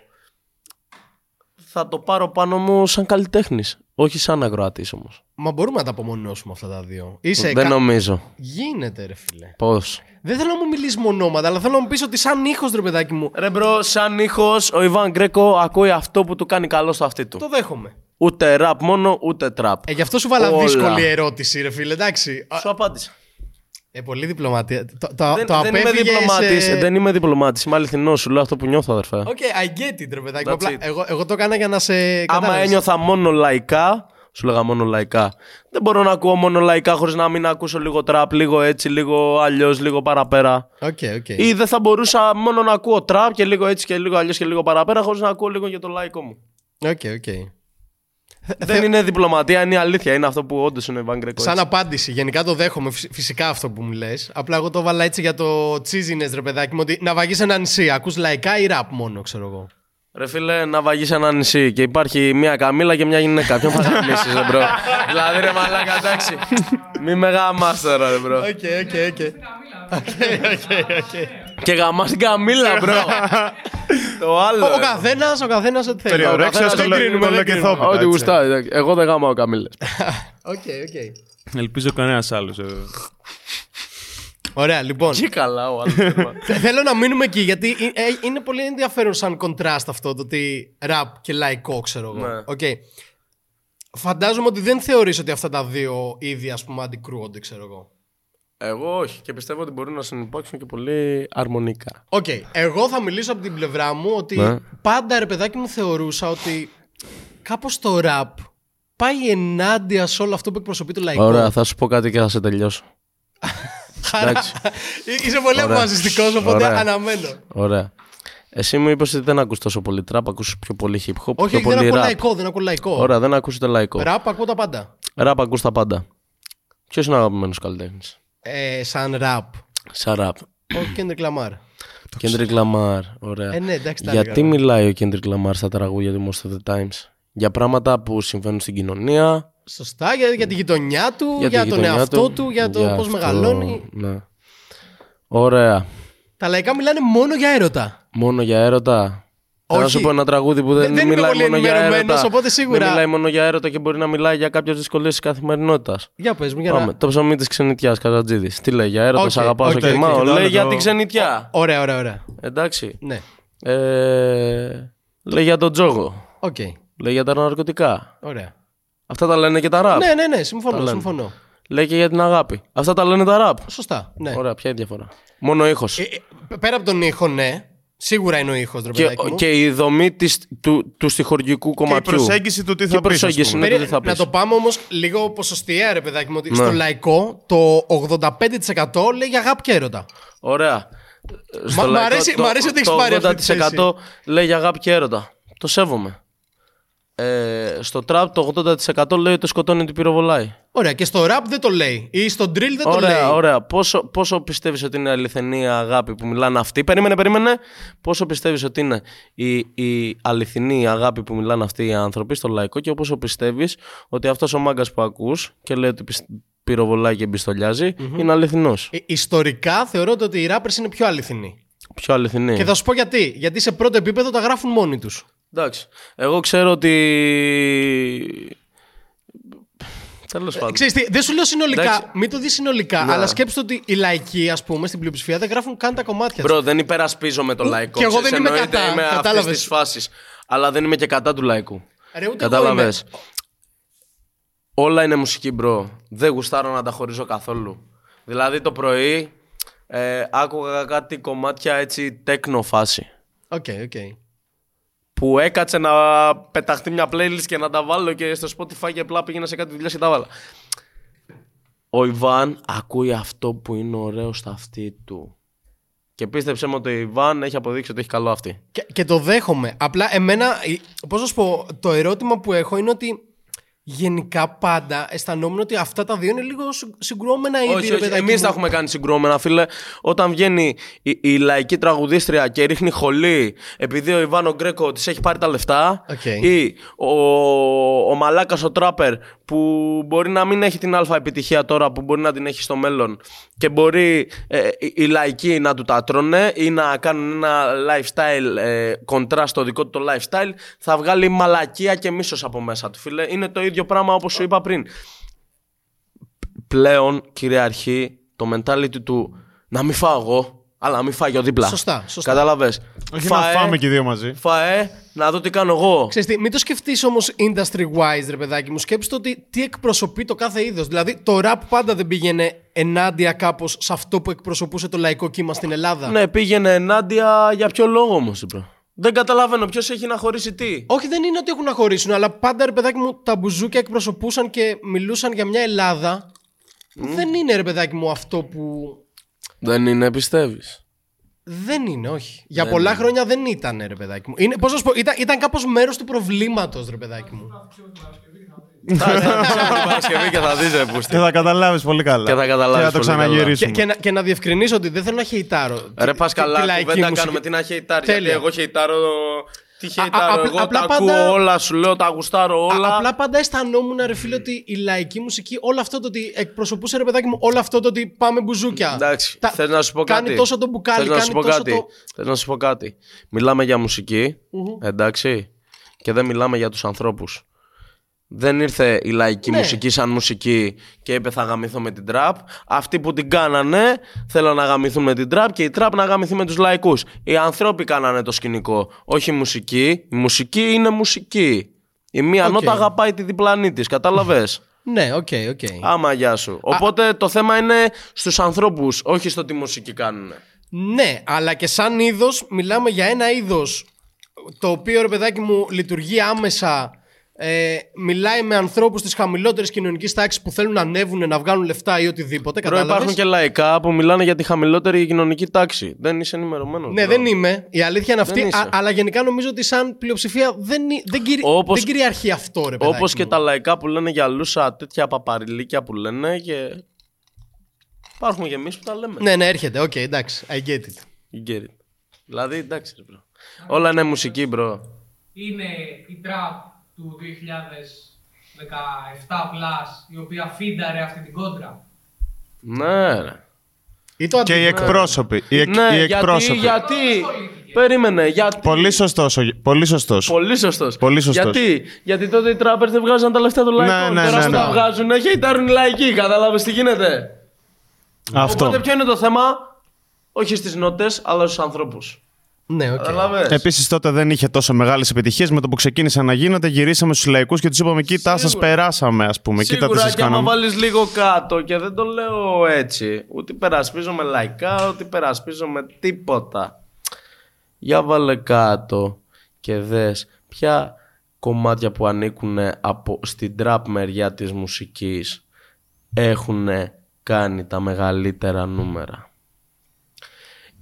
θα το πάρω πάνω μου σαν καλλιτέχνης. Όχι σαν ακροατής όμως. Μα μπορούμε να τα απομονώσουμε αυτά τα δύο. Είσαι. Δεν κα- νομίζω. Γίνεται, ρε φίλε. Πώς; Δεν θέλω να μου μιλήσεις με ονόματα, αλλά θέλω να μου πεις ότι σαν ήχος, ρε παιδάκι μου. Ρε bro, σαν ήχος, ο Ιβάν Γκρέκο ακούει αυτό που του κάνει καλό στο αυτί του. Το δέχομαι. Ούτε ραπ μόνο, ούτε τραπ. Ε, γι' αυτό σου 'βαλα Όλα. δύσκολη ερώτηση, ρε φίλε, εντάξει. Α, Σου απάντησα. Ε, πολύ διπλωματία. Το, το, δεν, το δεν είμαι απέφυγες, διπλωμάτης. ε, Δεν είμαι διπλωμάτης. Είμαι αληθινός. Σου λέω αυτό που νιώθω, αδερφέ. Οκ, I get it, ρε παιδάκι. μου. That's Απλά it. εγώ, εγώ το έκανα για να σε. Άμα κατάλαβες. ένιωθα μόνο λαϊκά, σου 'λεγα μόνο λαϊκά. Δεν μπορώ να ακούω μόνο λαϊκά χωρίς να μην ακούσω λίγο τραπ, λίγο έτσι, λίγο αλλιώς, λίγο παραπέρα. Οκ, οκ. Ή δεν θα μπορούσα μόνο να ακούω τραπ και λίγο έτσι και λίγο αλλιώς και λίγο παραπέρα, χωρίς να ακούω λίγο για το λαϊκό μου. Οκ, οκ. Δεν είναι διπλωματία, είναι η αλήθεια. Είναι αυτό που όντως είναι ο Ιβάν Γκρέκο. Σαν έτσι. απάντηση, γενικά το δέχομαι φυσ- φυσικά αυτό που μου λες. Απλά εγώ το βάλα έτσι για το cheesiness, ρε παιδάκι μου. Ότι ναυαγείς ένα νησί. Ακούς λαϊκά ή ραπ μόνο, ξέρω εγώ. Ρε φίλε, ναυαγείς ένα νησί και υπάρχει μια καμίλα και μια γυναίκα. Ποιον θα μιλήσει, ρε bro; δηλαδή, ρε μαλάκα, εντάξει. Μη με γαμάς τώρα, ρε bro. Οκ, οκ, οκ. Και γαμάς την καμίλα, bro. Το άλλο. Ο ρε. καθένας, ο καθένας ό,τι θέλει. Περί ορέξεως Ο στο καθένας- λο- δεν κρίνουμε, δεν κρίνουμε. κολοκυθόπιτα, Ό,τι έτσι. γουστάει. εντάξει. Εγώ δεν γάμα ο καμίλες. Οκ, οκ. Ελπίζω κανένας άλλος. Ωραία, λοιπόν. Τι καλά ο άλλος. Θε- Θέλω να μείνουμε εκεί γιατί ε, ε, είναι πολύ ενδιαφέρον σαν κοντράστ αυτό το ότι ραπ και λαϊκό, ξέρω εγώ. Ναι. Οκ. Φαντάζομαι ότι δεν θεωρείς ότι αυτά τα δύο είδη ας πούμε αντικρούονται, ξέρω εγώ. Εγώ όχι και πιστεύω ότι μπορεί να συνυπάρξουν και πολύ αρμονικά. Οκ. Εγώ θα μιλήσω από την πλευρά μου ότι Ναι. πάντα ρε παιδάκι μου θεωρούσα ότι κάπως το ραπ πάει ενάντια σε όλο αυτό που εκπροσωπεί το λαϊκό. Ωραία, θα σου πω κάτι και θα σε τελειώσω. Χαρά. εντάξει. Είσαι πολύ Ωραία. αποφασιστικός οπότε Ωραία. αναμένω. Ωραία. Εσύ μου είπες ότι δεν ακούς τόσο πολύ τραπ, ακούς πιο πολύ hip hop, Όχι, πιο δεν πολύ ακούω rap. λαϊκό, δεν ακούω λαϊκό. Ωραία, δεν ακούς ούτε λαϊκό. Ραπ ακούω τα πάντα. Ραπ ακούς τα πάντα. Ποιος είναι ο αγαπημένος καλλιτέχνης; Ε, σαν ραπ. Σαν ραπ. Ο Kendrick Lamar. Kendrick Lamar. Ωραία. Ε, ναι, εντάξει, τα Γιατί έλεγα. μιλάει ο Kendrick Lamar στα τραγούδια του Most of the Times; Για πράγματα που συμβαίνουν στην κοινωνία, Σωστά, για, για τη γειτονιά του, για, Για τη τον γειτονιά εαυτό του, για το για πώς αυτό, μεγαλώνει. Ναι. Ωραία. Τα λαϊκά μιλάνε μόνο για έρωτα. Μόνο για έρωτα. Θέλω να Όχι. σου πω ένα τραγούδι που δεν, Δεν- δεν είμαι μιλάει πολύ μόνο για ενημερωμένος, έρωτα. οπότε σίγουρα- Δεν μιλάει μόνο για έρωτα και μπορεί να μιλάει για κάποιες δυσκολίες της καθημερινότητας. Για πες μου, για Πάμε. να... Το ψωμί της ξενιτιάς, Καζατζίδη. Τι λέει, για έρωτα, Οκ, σ' αγαπάω, οκ, okay, κοιμάω. οκ, Λέει το- για το- την ξενιτιά. Ωραία, ωραία, ωραία. Εντάξει. Ναι, Ε, λέει για τον τζόγο. οκ. Λέει για τα ναρκωτικά. Ωραία. Αυτά τα λένε και τα ραπ. Ναι, ναι, ναι, συμφωνώ, λένε. συμφωνώ. Λέει και για την αγάπη. Αυτά τα λένε τα ραπ. Σωστά, ναι. Ωραία, ποια είναι η διαφορά; Μόνο ήχος. Ε, ε, πέρα από τον ήχο, ναι. Σίγουρα είναι ο ήχος, ρε και, παιδάκι μου. και η δομή της, του, του στιχουργικού Και η κομματιού. προσέγγιση του τι Και θα πεις, ας προσέγγιση, πούμε. ναι. Περί- τι θα να πεις. το πάμε όμως λίγο ποσοστιαία, ρε παιδάκι μου, ότι Ναι. στο λαϊκό το 85% λέει για αγάπη και έρωτα. Ωραία. Μα- μ' αρέσει- μ' αρέσει ότι έχεις το πάρει αυτή τη 80% λέει για αγάπη και έρωτα. Το σέβομαι. Ε, στο τραπ το 80% λέει ότι το σκοτώνει την πυροβολάει. Ωραία, και στο rap δεν το λέει. Ή στο drill δεν το Ωραία, λέει. ωραία. Πόσο, πόσο πιστεύεις ότι είναι αληθινή αγάπη που μιλάνε αυτοί; Περίμενε, περίμενε. Πόσο πιστεύεις ότι είναι η, η αληθινή αγάπη που μιλάνε αυτοί οι άνθρωποι στο λαϊκό και πόσο πιστεύεις ότι αυτός ο μάγκας που ακούς και λέει ότι πισ- πυροβολάει και μπιστολιάζει είναι αληθινός; Ε, Ιστορικά θεωρώ ότι οι rappers είναι πιο αληθινοί. Πιο αληθινή. Και θα σου πω γιατί. Γιατί σε πρώτο επίπεδο τα γράφουν μόνοι τους. Εντάξει. Εγώ ξέρω ότι. Τέλος πάντων. Ξέρεις τι, δεν σου λέω συνολικά, Εντάξει. μην το δεις συνολικά, Ναι. αλλά σκέψου ότι οι λαϊκοί, ας πούμε, στην πλειοψηφία δεν γράφουν καν τα κομμάτια τους. Bro, δεν υπερασπίζομαι το λαϊκό. κι εγώ Ξέρεις, δεν είμαι εννοείται, κατά, Είμαι αυτής κατάλαβες. της φάσης. Αλλά δεν είμαι και κατά του λαϊκού. Ρε, ούτε εγώ Κατάλαβες. είμαι. Όλα είναι μουσική, bro. Δεν γουστάρω να τα χωρίζω καθόλου. Δηλαδή το πρωί ε, άκουγα κάτι κομμάτια έτσι τέκνο φάση. Οκ, οκ. Που έκατσε να πεταχτεί μια playlist και να τα βάλω και στο Spotify και απλά πήγαινα σε κάτι δουλειά και τα βάλα. Ο Ιβάν ακούει αυτό που είναι ωραίο στα αυτιά του. Και πίστεψέ μου ότι ο Ιβάν έχει αποδείξει ότι έχει καλό αυτί. Και, και το δέχομαι. Απλά εμένα, πώς να σου πω, το ερώτημα που έχω είναι ότι γενικά πάντα αισθανόμουν ότι αυτά τα δύο είναι λίγο συ- συγκρουόμενα είδη. Όχι, ρε όχι. παιδάκι Εμείς μου. τα έχουμε κάνει συγκρουόμενα, φίλε. Όταν βγαίνει η, η λαϊκή τραγουδίστρια και ρίχνει χολή επειδή ο Ιβάν ο Γκρέκο της έχει πάρει τα λεφτά. Οκ. Ή ο, ο μαλάκας ο τράπερ που μπορεί να μην έχει την αλφα επιτυχία τώρα, που μπορεί να την έχει στο μέλλον και μπορεί ε, οι, οι λαϊκοί να του τα τρώνε ή να κάνουν ένα lifestyle ε, κόντρα στο δικό του το lifestyle, θα βγάλει μαλακία και μίσος από μέσα του, φίλε. Είναι το ίδιο πράγμα όπως σου είπα πριν πλέον κυριαρχεί το mentality του να μην φάω εγώ, αλλά να μην φάει ο δίπλα. Σωστά, σωστά. Κατάλαβες; Όχι να φάμε και οι δύο μαζί. Φαέ, να δω τι κάνω εγώ. Ξέρεις τι, μην το σκεφτείς όμως industry-wise, ρε παιδάκι μου. Σκέψτε ότι τι εκπροσωπεί το κάθε είδος. Δηλαδή, το rap πάντα δεν πήγαινε ενάντια κάπως σε αυτό που εκπροσωπούσε το λαϊκό κύμα στην Ελλάδα. Ναι, πήγαινε ενάντια για ποιο λόγο όμως, είπα. Δεν καταλαβαίνω ποιος έχει να χωρίσει τι. Όχι, δεν είναι ότι έχουν να χωρίσουν, αλλά πάντα ρε παιδάκι μου τα μπουζούκια εκπροσωπούσαν και μιλούσαν για μια Ελλάδα. που Δεν είναι ρε παιδάκι μου αυτό που. Δεν είναι, πιστεύεις; Δεν είναι, όχι. Για πολλά χρόνια δεν ήταν, ρε παιδάκι μου. Είναι, πώς να σου πω, ήταν, ήταν κάπως μέρος του προβλήματος, ρε παιδάκι μου. Θα την Παρασκευή και θα δεις, ρε Και πούστη. θα καταλάβεις πολύ καλά. Και θα καταλάβεις Και θα το πολύ καλά. ξαναγυρίσουμε. Και, και, να, και να διευκρινίσω ότι δεν θέλω να χεϊτάρω. Ρε, πας τη- τη καλά, λαϊκή κουβέντα μουσική. κάνουμε. Τι να χεϊτάρει. Γιατί Τέλεια. εγώ χεϊτάρω. Τι χεϊτάρω. απλά- Εγώ απλά τα πάντα- ακούω όλα, σου λέω, τα γουστάρω Α, όλα. απλά πάντα αισθανόμουν, ρε φίλε, ότι η λαϊκή μουσική, όλο αυτό το ότι εκπροσωπούσε, ρε παιδάκι μου, όλο αυτό το ότι πάμε μπουζούκια. Εντάξει, Τα- θες να σου πω κάνει κάτι; τόσο το μπουκάλι, Θες να κάνει σου πω τόσο κάτι; το... Θες να σου πω κάτι; Μιλάμε για μουσική εντάξει, και δεν μιλάμε για τους ανθρώπους. Δεν ήρθε η λαϊκή Ναι. μουσική σαν μουσική και είπε θα γαμηθώ με την τραπ. Αυτοί που την κάνανε θέλουν να γαμηθούν με την τραπ και η τραπ να γαμηθεί με τους λαϊκούς. Οι ανθρώποι κάνανε το σκηνικό, όχι η μουσική. Η μουσική είναι μουσική. Η μία Οκ. νότα αγαπάει τη διπλανή της, κατάλαβες; Ναι, οκ, οκ. Άμα γεια σου. Οπότε το θέμα είναι στους ανθρώπους, όχι στο τι μουσική κάνουν. Ναι, αλλά και σαν είδος μιλάμε για ένα είδος το οποίο ρε παιδάκι μου λειτουργεί άμεσα. Ε, μιλάει με ανθρώπους της χαμηλότερης κοινωνικής τάξης που θέλουν να ανέβουν, να βγάλουν λεφτά ή οτιδήποτε. Τώρα Κατάλαβες; υπάρχουν και λαϊκά που μιλάνε για τη χαμηλότερη κοινωνική τάξη. Δεν είσαι ενημερωμένος. Ναι, δεν είμαι. Η αλήθεια είναι αυτή. είσαι. α- αλλά γενικά νομίζω ότι σαν πλειοψηφία δεν, είναι- δεν, κυρι- Όπως- δεν κυριαρχεί αυτό, ρε παιδάκι. Όπως και μου. τα λαϊκά που λένε για λούσα, τέτοια παπαριλίκια που λένε και. Υπάρχουν και εμείς που τα λέμε. Ναι, ναι, έρχεται. Οκ, εντάξει. I get it. You get it. Δηλαδή, εντάξει, ρε, bro. Όλα είναι μουσική, bro. είναι η τραπ του 2000 η οποία φίνταρε αυτή την κόντρα. Ναι, ρε. Ή το Και οι αντίθετο. εκπρόσωποι. Οι, εκ, Ναι, οι εκπρόσωποι. γιατί, γιατί... Περίμενε, γιατί... Πολύ σωστός. ο- Πολύ σωστός. Πολύ σωστός. Πολύ σωστός. Γιατί, γιατί τότε οι τράπερ δεν βγάζαν τα λεφτά του λαϊκού. ναι, Τώρα ναι, που ναι. τα βγάζουν, χέιταρουν οι λαϊκοί. Κατάλαβες τι γίνεται; Αυτό. Οπότε ποιο είναι το θέμα, όχι στις νότες, αλλά στους ανθρώπους. Ναι, οκ. Κατάλαβε. Επίσης τότε δεν είχε τόσο μεγάλες επιτυχίες. Με το που ξεκίνησαν να γίνονται, γυρίσαμε στους λαϊκούς και τους είπαμε: Κοίτα, σας Σίγουρα. περάσαμε, ας πούμε. Κοίτα τι Σίγουρα σα και άμα κάναμε. βάλεις λίγο κάτω και δεν το λέω έτσι, ούτε υπερασπίζομαι λαϊκά, ούτε υπερασπίζομαι τίποτα. Για βάλε κάτω και δες ποια κομμάτια που ανήκουν από, στην τραπ μεριά της μουσικής έχουν κάνει τα μεγαλύτερα νούμερα.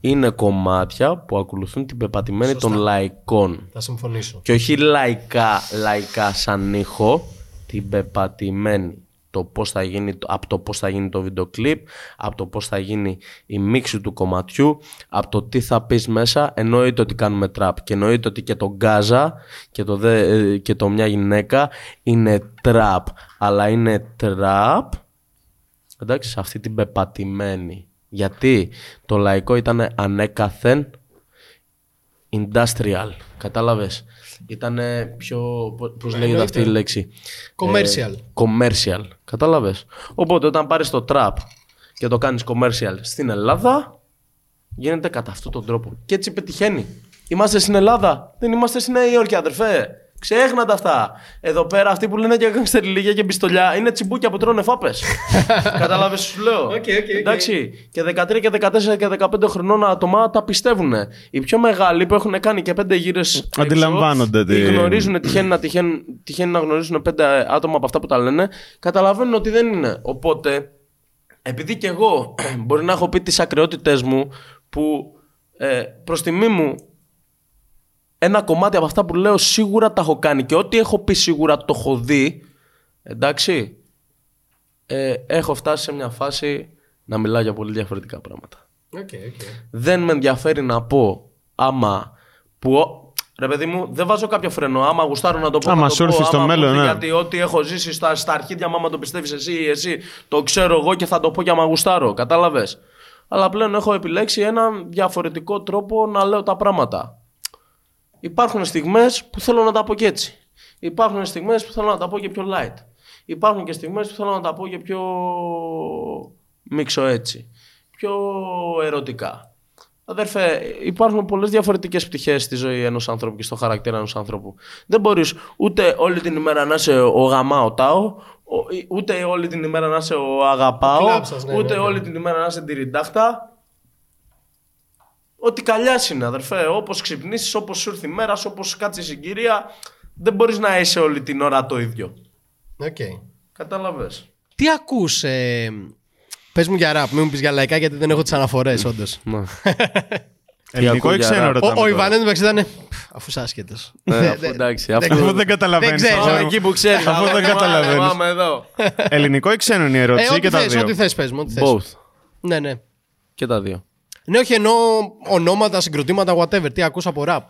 Είναι κομμάτια που ακολουθούν την πεπατημένη των λαϊκών Θα συμφωνήσω. και όχι λαϊκά, λαϊκά σαν ήχο, την πεπατημένη. Το πώς θα γίνει, το- από το πώς θα γίνει το βίντεο κλιπ, από το πώς θα γίνει η μίξη του κομματιού, από το τι θα πεις μέσα, εννοείται ότι κάνουμε τραπ και εννοείται ότι και το γκάζα και το, δε, ε, και το μια γυναίκα είναι τραπ, αλλά είναι τραπ εντάξει, σε αυτή την πεπατημένη. Γιατί το λαϊκό ήταν ανέκαθεν industrial. Κατάλαβες; Ήταν πιο. πο- Πώς λέγεται αυτή η λέξη; Commercial. Ε, commercial. Κατάλαβες; Οπότε όταν πάρεις το trap και το κάνεις commercial στην Ελλάδα, γίνεται κατά αυτόν τον τρόπο. Και έτσι πετυχαίνει. Είμαστε στην Ελλάδα. Δεν είμαστε στη Νέα Υόρκη, αδερφέ. Ξέχνα τα αυτά. Εδώ πέρα αυτοί που λένε για γκανγκστεριλίκια και πιστόλια είναι τσιμπούκια που τρώνε φάπες. Κατάλαβε, σου λέω; ok, ok. Εντάξει. Και 13 και 14 και 15 χρονών άτομα τα πιστεύουν. Οι πιο μεγάλοι που έχουν κάνει και πέντε γύρες. Αντιλαμβάνονται τι- Γνωρίζουν, τυχαίνει να, τυχαίνει, τυχαίνει να γνωρίζουν πέντε άτομα από αυτά που τα λένε. Καταλαβαίνουν ότι δεν είναι. Οπότε επειδή και εγώ μπορεί να έχω πει τις ακρότητες μου που ε, προς τιμή μου ένα κομμάτι από αυτά που λέω σίγουρα τα έχω κάνει και ό,τι έχω πει σίγουρα το έχω δει εντάξει ε, έχω φτάσει σε μια φάση να μιλάω για πολύ διαφορετικά πράγματα Ok, ok. δεν με ενδιαφέρει να πω άμα που ο- Ρε παιδί μου, δεν βάζω κάποιο φρένο. Άμα γουστάρω να το πω. Άμα να το σου έρθει πω, στο άμα μου μέλλον, έρθει, ναι. Γιατί ό,τι έχω ζήσει στα, στα αρχίδια μου, άμα το πιστεύεις εσύ ή εσύ, το ξέρω εγώ και θα το πω και άμα γουστάρω. Κατάλαβες; Αλλά πλέον έχω επιλέξει έναν διαφορετικό τρόπο να λέω τα πράγματα. Υπάρχουν στιγμές που θέλω να τα πω και έτσι. Υπάρχουν στιγμές που θέλω να τα πω και πιο light. Υπάρχουν και στιγμές που θέλω να τα πω και πιο μίξω έτσι. Πιο ερωτικά. Αδέρφε, υπάρχουν πολλές διαφορετικές πτυχές στη ζωή ενός ανθρώπου και στο χαρακτήρα ενός ανθρώπου. Δεν μπορείς ούτε όλη την ημέρα να είσαι ο γαμάο τάο, ο- ούτε όλη την ημέρα να είσαι ο αγαπάω, κλάψας, ναι, ούτε ναι, ναι. όλη την ημέρα να είσαι τυριντάχτα. Ό,τι καλιά είναι, αδερφέ. Όπως ξυπνήσεις, όπως σου έρθει η μέρα, όπως κάτσεις η συγκυρία, δεν μπορείς να είσαι όλη την ώρα το ίδιο. Οκ. Κατάλαβες. Τι ακούς, ε, πες μου για ραπ, μην μου πεις για λαϊκά γιατί δεν έχω τις αναφορές όντως. Ελληνικό ακούω ή για ξένο ραπ. Ο, ρωτάμε. ο τώρα. Ιβάνες μεταξύ ήταν αφού είσαι άσχετος. Ναι, Δεν- αφού δεν- εντάξει, δεν αφού- ξέρω. Αφού δεν καταλαβαίνεις. Δεν ξέρω. Πάμε Πάμε εκεί που ξέρεις. Αφού δεν καταλαβαίνεις. Πάμε εδώ. Ελληνικό ή ξένο είναι η Ε, ερώτηση ό,τι και τα θες, δύο; ό,τι θες πες μου, ό,τι θες. Both. Ναι, ναι. Και τα δύο. Ναι, όχι εννοώ ονόματα, συγκροτήματα, whatever. Τι ακούς από ραπ.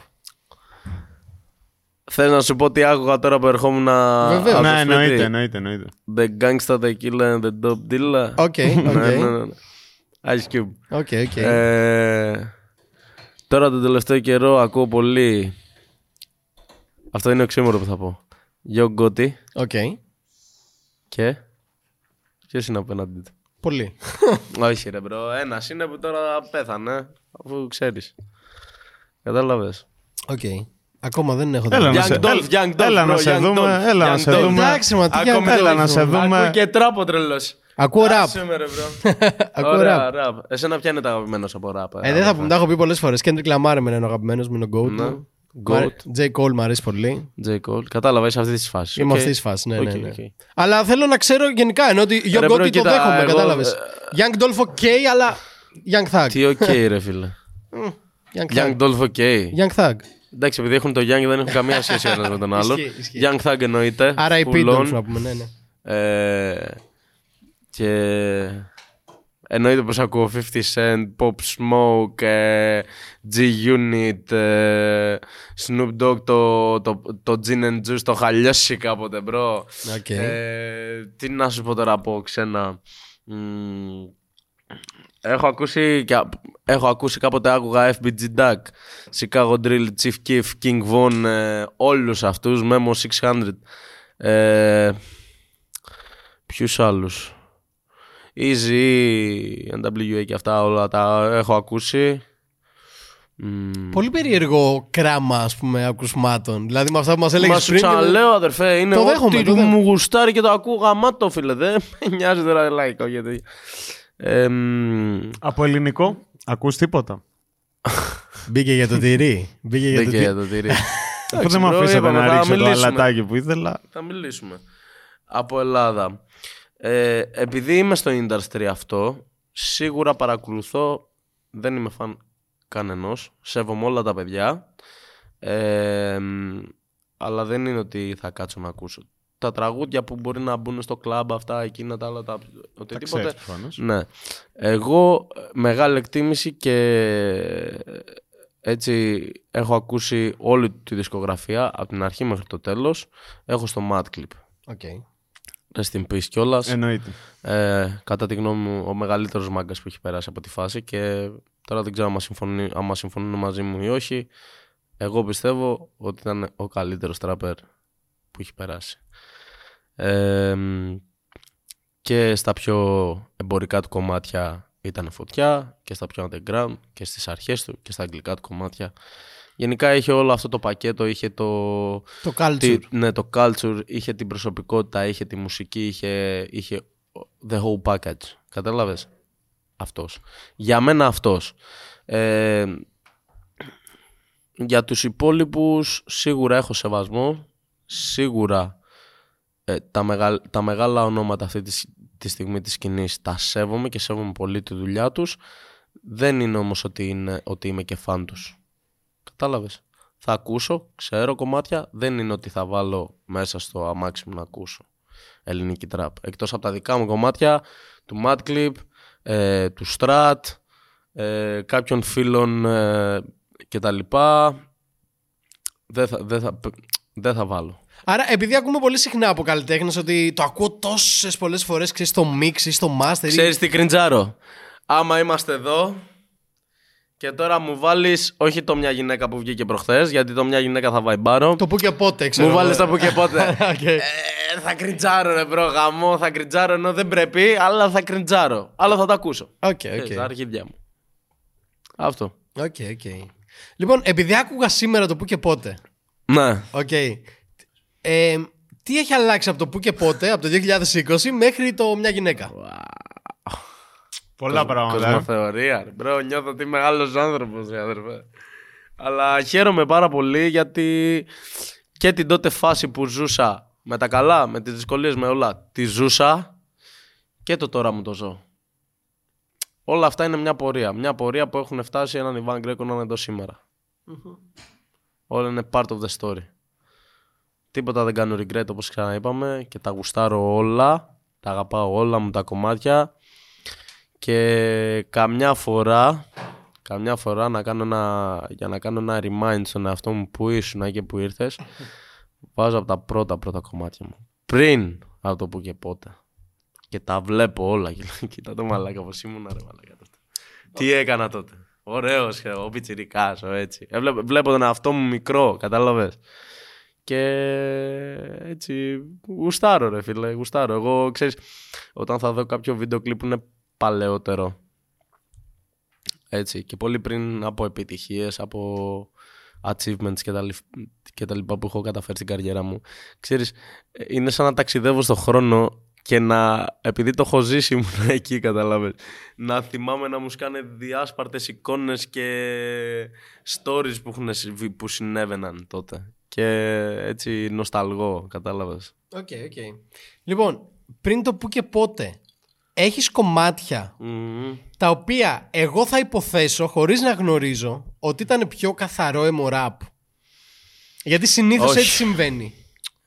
Θες να σου πω τι άκουγα τώρα που ερχόμουν να. Βεβαίως. από το Ναι, σπίτι; εννοείται, εννοείται, εννοείται. The gangsta, the killer and the dope dealer. Ok, Ναι, οκ. ναι, ναι, ναι. Ice Cube. Ok, ok. Ε, τώρα τον τελευταίο καιρό ακούω πολύ. Αυτό είναι οξύμορο που θα πω. Yo Gotti Οκ. και. Ποιος είναι απέναντι του; Πολύ. Όχι, ρε μπρο. Ένας είναι που τώρα πέθανε. Αφού ξέρεις. Κατάλαβες. Οκ. Ακόμα δεν έχω Έλα δει. να Young σε- Dolph, έλα- Young Dolph, έλα bro, να σε Young δούμε, Dolph, έλα να Young σε Dolph. δούμε. Εντάξει, μα τι Ακόμη Young έλα Dolph, να σε μου. δούμε. Ακούω και τράπο τρελός. Ακούω ραπ. Άσε με, ρε μπρο. Ακούω Ωραία, ραπ. ραπ. Εσένα ποια είναι τα αγαπημένο από ραπ. Ε, δεν θα πούμε, τα έχω πει πολλές φορές. Kendrick Lamar εμένα είναι ο αγαπημένος μου, είναι ο GOAT. Ναι. μου. Goat. Μ' αρέ- J. Cole μου αρέσει πολύ. J. Cole. Κατάλαβα, είσαι αυτής της φάσης. Είμαι Οκ. αυτής της φάσης, ναι, ναι, Οκ, ναι. οκ. Αλλά θέλω να ξέρω γενικά, ενώ ότι Young Ρε, bro, Gotti το κοίτα, δέχομαι, εγώ, κατάλαβες. ε, Young Dolph ok, αλλά Young Thug. Τι οκ, ρε φίλε. Young Young Thug. Dolph, ok. Young Thug. Εντάξει, επειδή έχουν το Young δεν έχουν καμία σχέση ο ένας με τον άλλον. Ισχύει, ισχύει. Young Thug εννοείται. RIP full on. Dolph να πούμε, ναι, ναι. Ε, και Εννοείται πως ακούω 50 Cent, Pop Smoke, ε, G-Unit, ε, Snoop Dogg, το, το, το Gin and Juice, το 'χα λιώσει κάποτε, bro. Ok. Ε, τι να σου πω τώρα από ξένα. Μμμ, έχω, ακούσει, και α- έχω ακούσει κάποτε άκουγα FBG Duck, Chicago Drill, Chief Keef, King Von, ε, όλους αυτούς, Memo 600. Ε, ποιους άλλους; Easy, NWA και αυτά όλα τα έχω ακούσει. Μμμ. Πολύ περίεργο κράμα, ας πούμε, ακουσμάτων. Δηλαδή με αυτά που μας έλεγες Μα σου πριν. ξαναλέω, αδερφέ, είναι Το ό,τι δέχομαι, το μου δέχομαι. γουστάρει και το ακούω γαμάτο, φίλε. Δεν με νοιάζει τώρα λαϊκό γιατί. Ε, μ, Από ελληνικό, ακούς τίποτα; Μπήκε για το τυρί. Μπήκε για δεν το και τυρί. για το τυρί. Αφού δεν με bro, αφήσατε είπαμε, να θα ρίξω το μιλήσουμε. αλατάκι που ήθελα. Θα μιλήσουμε. Από Ελλάδα. Ε, επειδή είμαι στο industry αυτό, σίγουρα παρακολουθώ, δεν είμαι φαν κανενός, σέβομαι όλα τα παιδιά, ε, μ, αλλά δεν είναι ότι θα κάτσω να ακούσω. Τα τραγούδια που μπορεί να μπουν στο κλαμπ αυτά, εκείνα τα άλλα, τα, Τα οτιδήποτε. ξέρεις προφανώς. Ναι. Εγώ ε, μεγάλη εκτίμηση και ε, έτσι έχω ακούσει όλη τη δισκογραφία από την αρχή μέχρι το τέλος. Έχω του Mad Clip. Ok. Rest in peace κιόλας. Εννοείται. Ε, κατά τη γνώμη μου ο μεγαλύτερος μάγκας που έχει περάσει από τη φάση και τώρα δεν ξέρω άμα, συμφωνεί, άμα συμφωνούν μαζί μου ή όχι. Εγώ πιστεύω ότι ήταν ο καλύτερος τράπερ που έχει περάσει. Ε, μ, και στα πιο εμπορικά του κομμάτια ήταν φωτιά και στα πιο underground και στις αρχές του και στα αγγλικά του κομμάτια. Γενικά είχε όλο αυτό το πακέτο, είχε το, Το culture. τι- ναι, το culture, είχε την προσωπικότητα, είχε τη μουσική, είχε, είχε the whole package. Κατάλαβες; Αυτός. Για μένα αυτός. Ε, για τους υπόλοιπους σίγουρα έχω σεβασμό. Σίγουρα ε, τα, μεγα, τα μεγάλα ονόματα αυτή τη, τη στιγμή της σκηνής τα σέβομαι και σέβομαι πολύ τη δουλειά τους. Δεν είναι όμως ότι, είναι, ότι είμαι και φαν τους. Κατάλαβες. Θα ακούσω, ξέρω κομμάτια, δεν είναι ότι θα βάλω μέσα στο αμάξι μου να ακούσω ελληνική τραπ. Εκτός από τα δικά μου κομμάτια, του Madclip, ε, του Strat, ε, κάποιων φίλων ε, και τα λοιπά, δεν θα, δεν θα, δεν θα βάλω. Άρα, επειδή ακούμε πολύ συχνά από καλλιτέχνες ότι το ακούω τόσες πολλές φορές στο mix ή στο master. ή- Ξέρεις τι κριντζάρω. Άμα είμαστε εδώ και τώρα μου βάλεις όχι το μια γυναίκα που βγήκε προχθές, γιατί το μια γυναίκα θα βαϊμπάρω. Το που και πότε, ξέρω. Μου εγώ. βάλεις το που και πότε. Οκ. Ε, θα κριντζάρω ρε μπρο γαμό, θα κριντζάρω ενώ δεν πρέπει, αλλά θα κριντζάρω. Αλλά θα τα ακούσω. Οκ, Ξέρεις, οκ. τα αρχίδια μου. Αυτό. Ok, ok. Λοιπόν, επειδή άκουγα σήμερα το που και πότε. Ναι. Οκ. Ε, τι έχει αλλάξει από το που και πότε, από το 2020 μέχρι το μια γυναίκα. Πολλά πράγματα. ε. Κοσμοθεωρία. ρε. Μπρο, νιώθω ότι είμαι μεγάλος άνθρωπος, ρε αδερφέ. Αλλά χαίρομαι πάρα πολύ γιατί και την τότε φάση που ζούσα με τα καλά, με τις δυσκολίες, με όλα, τη ζούσα και το τώρα μου το ζω. Όλα αυτά είναι μια πορεία. Μια πορεία που έχουν φτάσει έναν Ιβάν Γκρέκο να είναι εδώ σήμερα. Όλα είναι part of the story. Τίποτα δεν κάνω regret όπως ξαναείπαμε και τα γουστάρω όλα. Τα αγαπάω όλα μου τα κομμάτια. Και καμιά φορά, καμιά φορά να κάνω ένα, για να κάνω ένα remind στον εαυτό μου που ήσουν και που ήρθες, βάζω από τα πρώτα πρώτα κομμάτια μου. Πριν από το που και πότε. Και τα βλέπω όλα. Και λέω, Κοίτα το μαλάκα πως ήμουν ρε μαλάκα τότε. Τι έκανα τότε. Ωραίος, ε, ο πιτσιρικάς, ο έτσι. Έβλεπε- βλέπω τον εαυτό μου μικρό, κατάλαβες. Και έτσι γουστάρω ρε φίλε, γουστάρω. Εγώ ξέρεις, όταν θα δω κάποιο βίντεο κλιπ που είναι παλαιότερο. Έτσι, και πολύ πριν από επιτυχίες, από achievements και τα, λιφ- και τα λοιπά που έχω καταφέρει στην καριέρα μου. Ξέρεις, ε, είναι σαν να ταξιδεύω στον χρόνο και να, επειδή το έχω ζήσει ήμουν εκεί, καταλάβες, να θυμάμαι να μου σκάνε διάσπαρτες εικόνες και stories που, έχουν, συμβεί- που συνέβαιναν τότε. Και έτσι νοσταλγώ, κατάλαβες. Ok, ok. Λοιπόν, πριν το που και πότε, έχεις κομμάτια Μμμ. τα οποία εγώ θα υποθέσω χωρίς να γνωρίζω ότι ήταν πιο καθαρόαιμο ραπ. Γιατί συνήθως Όχι. έτσι συμβαίνει.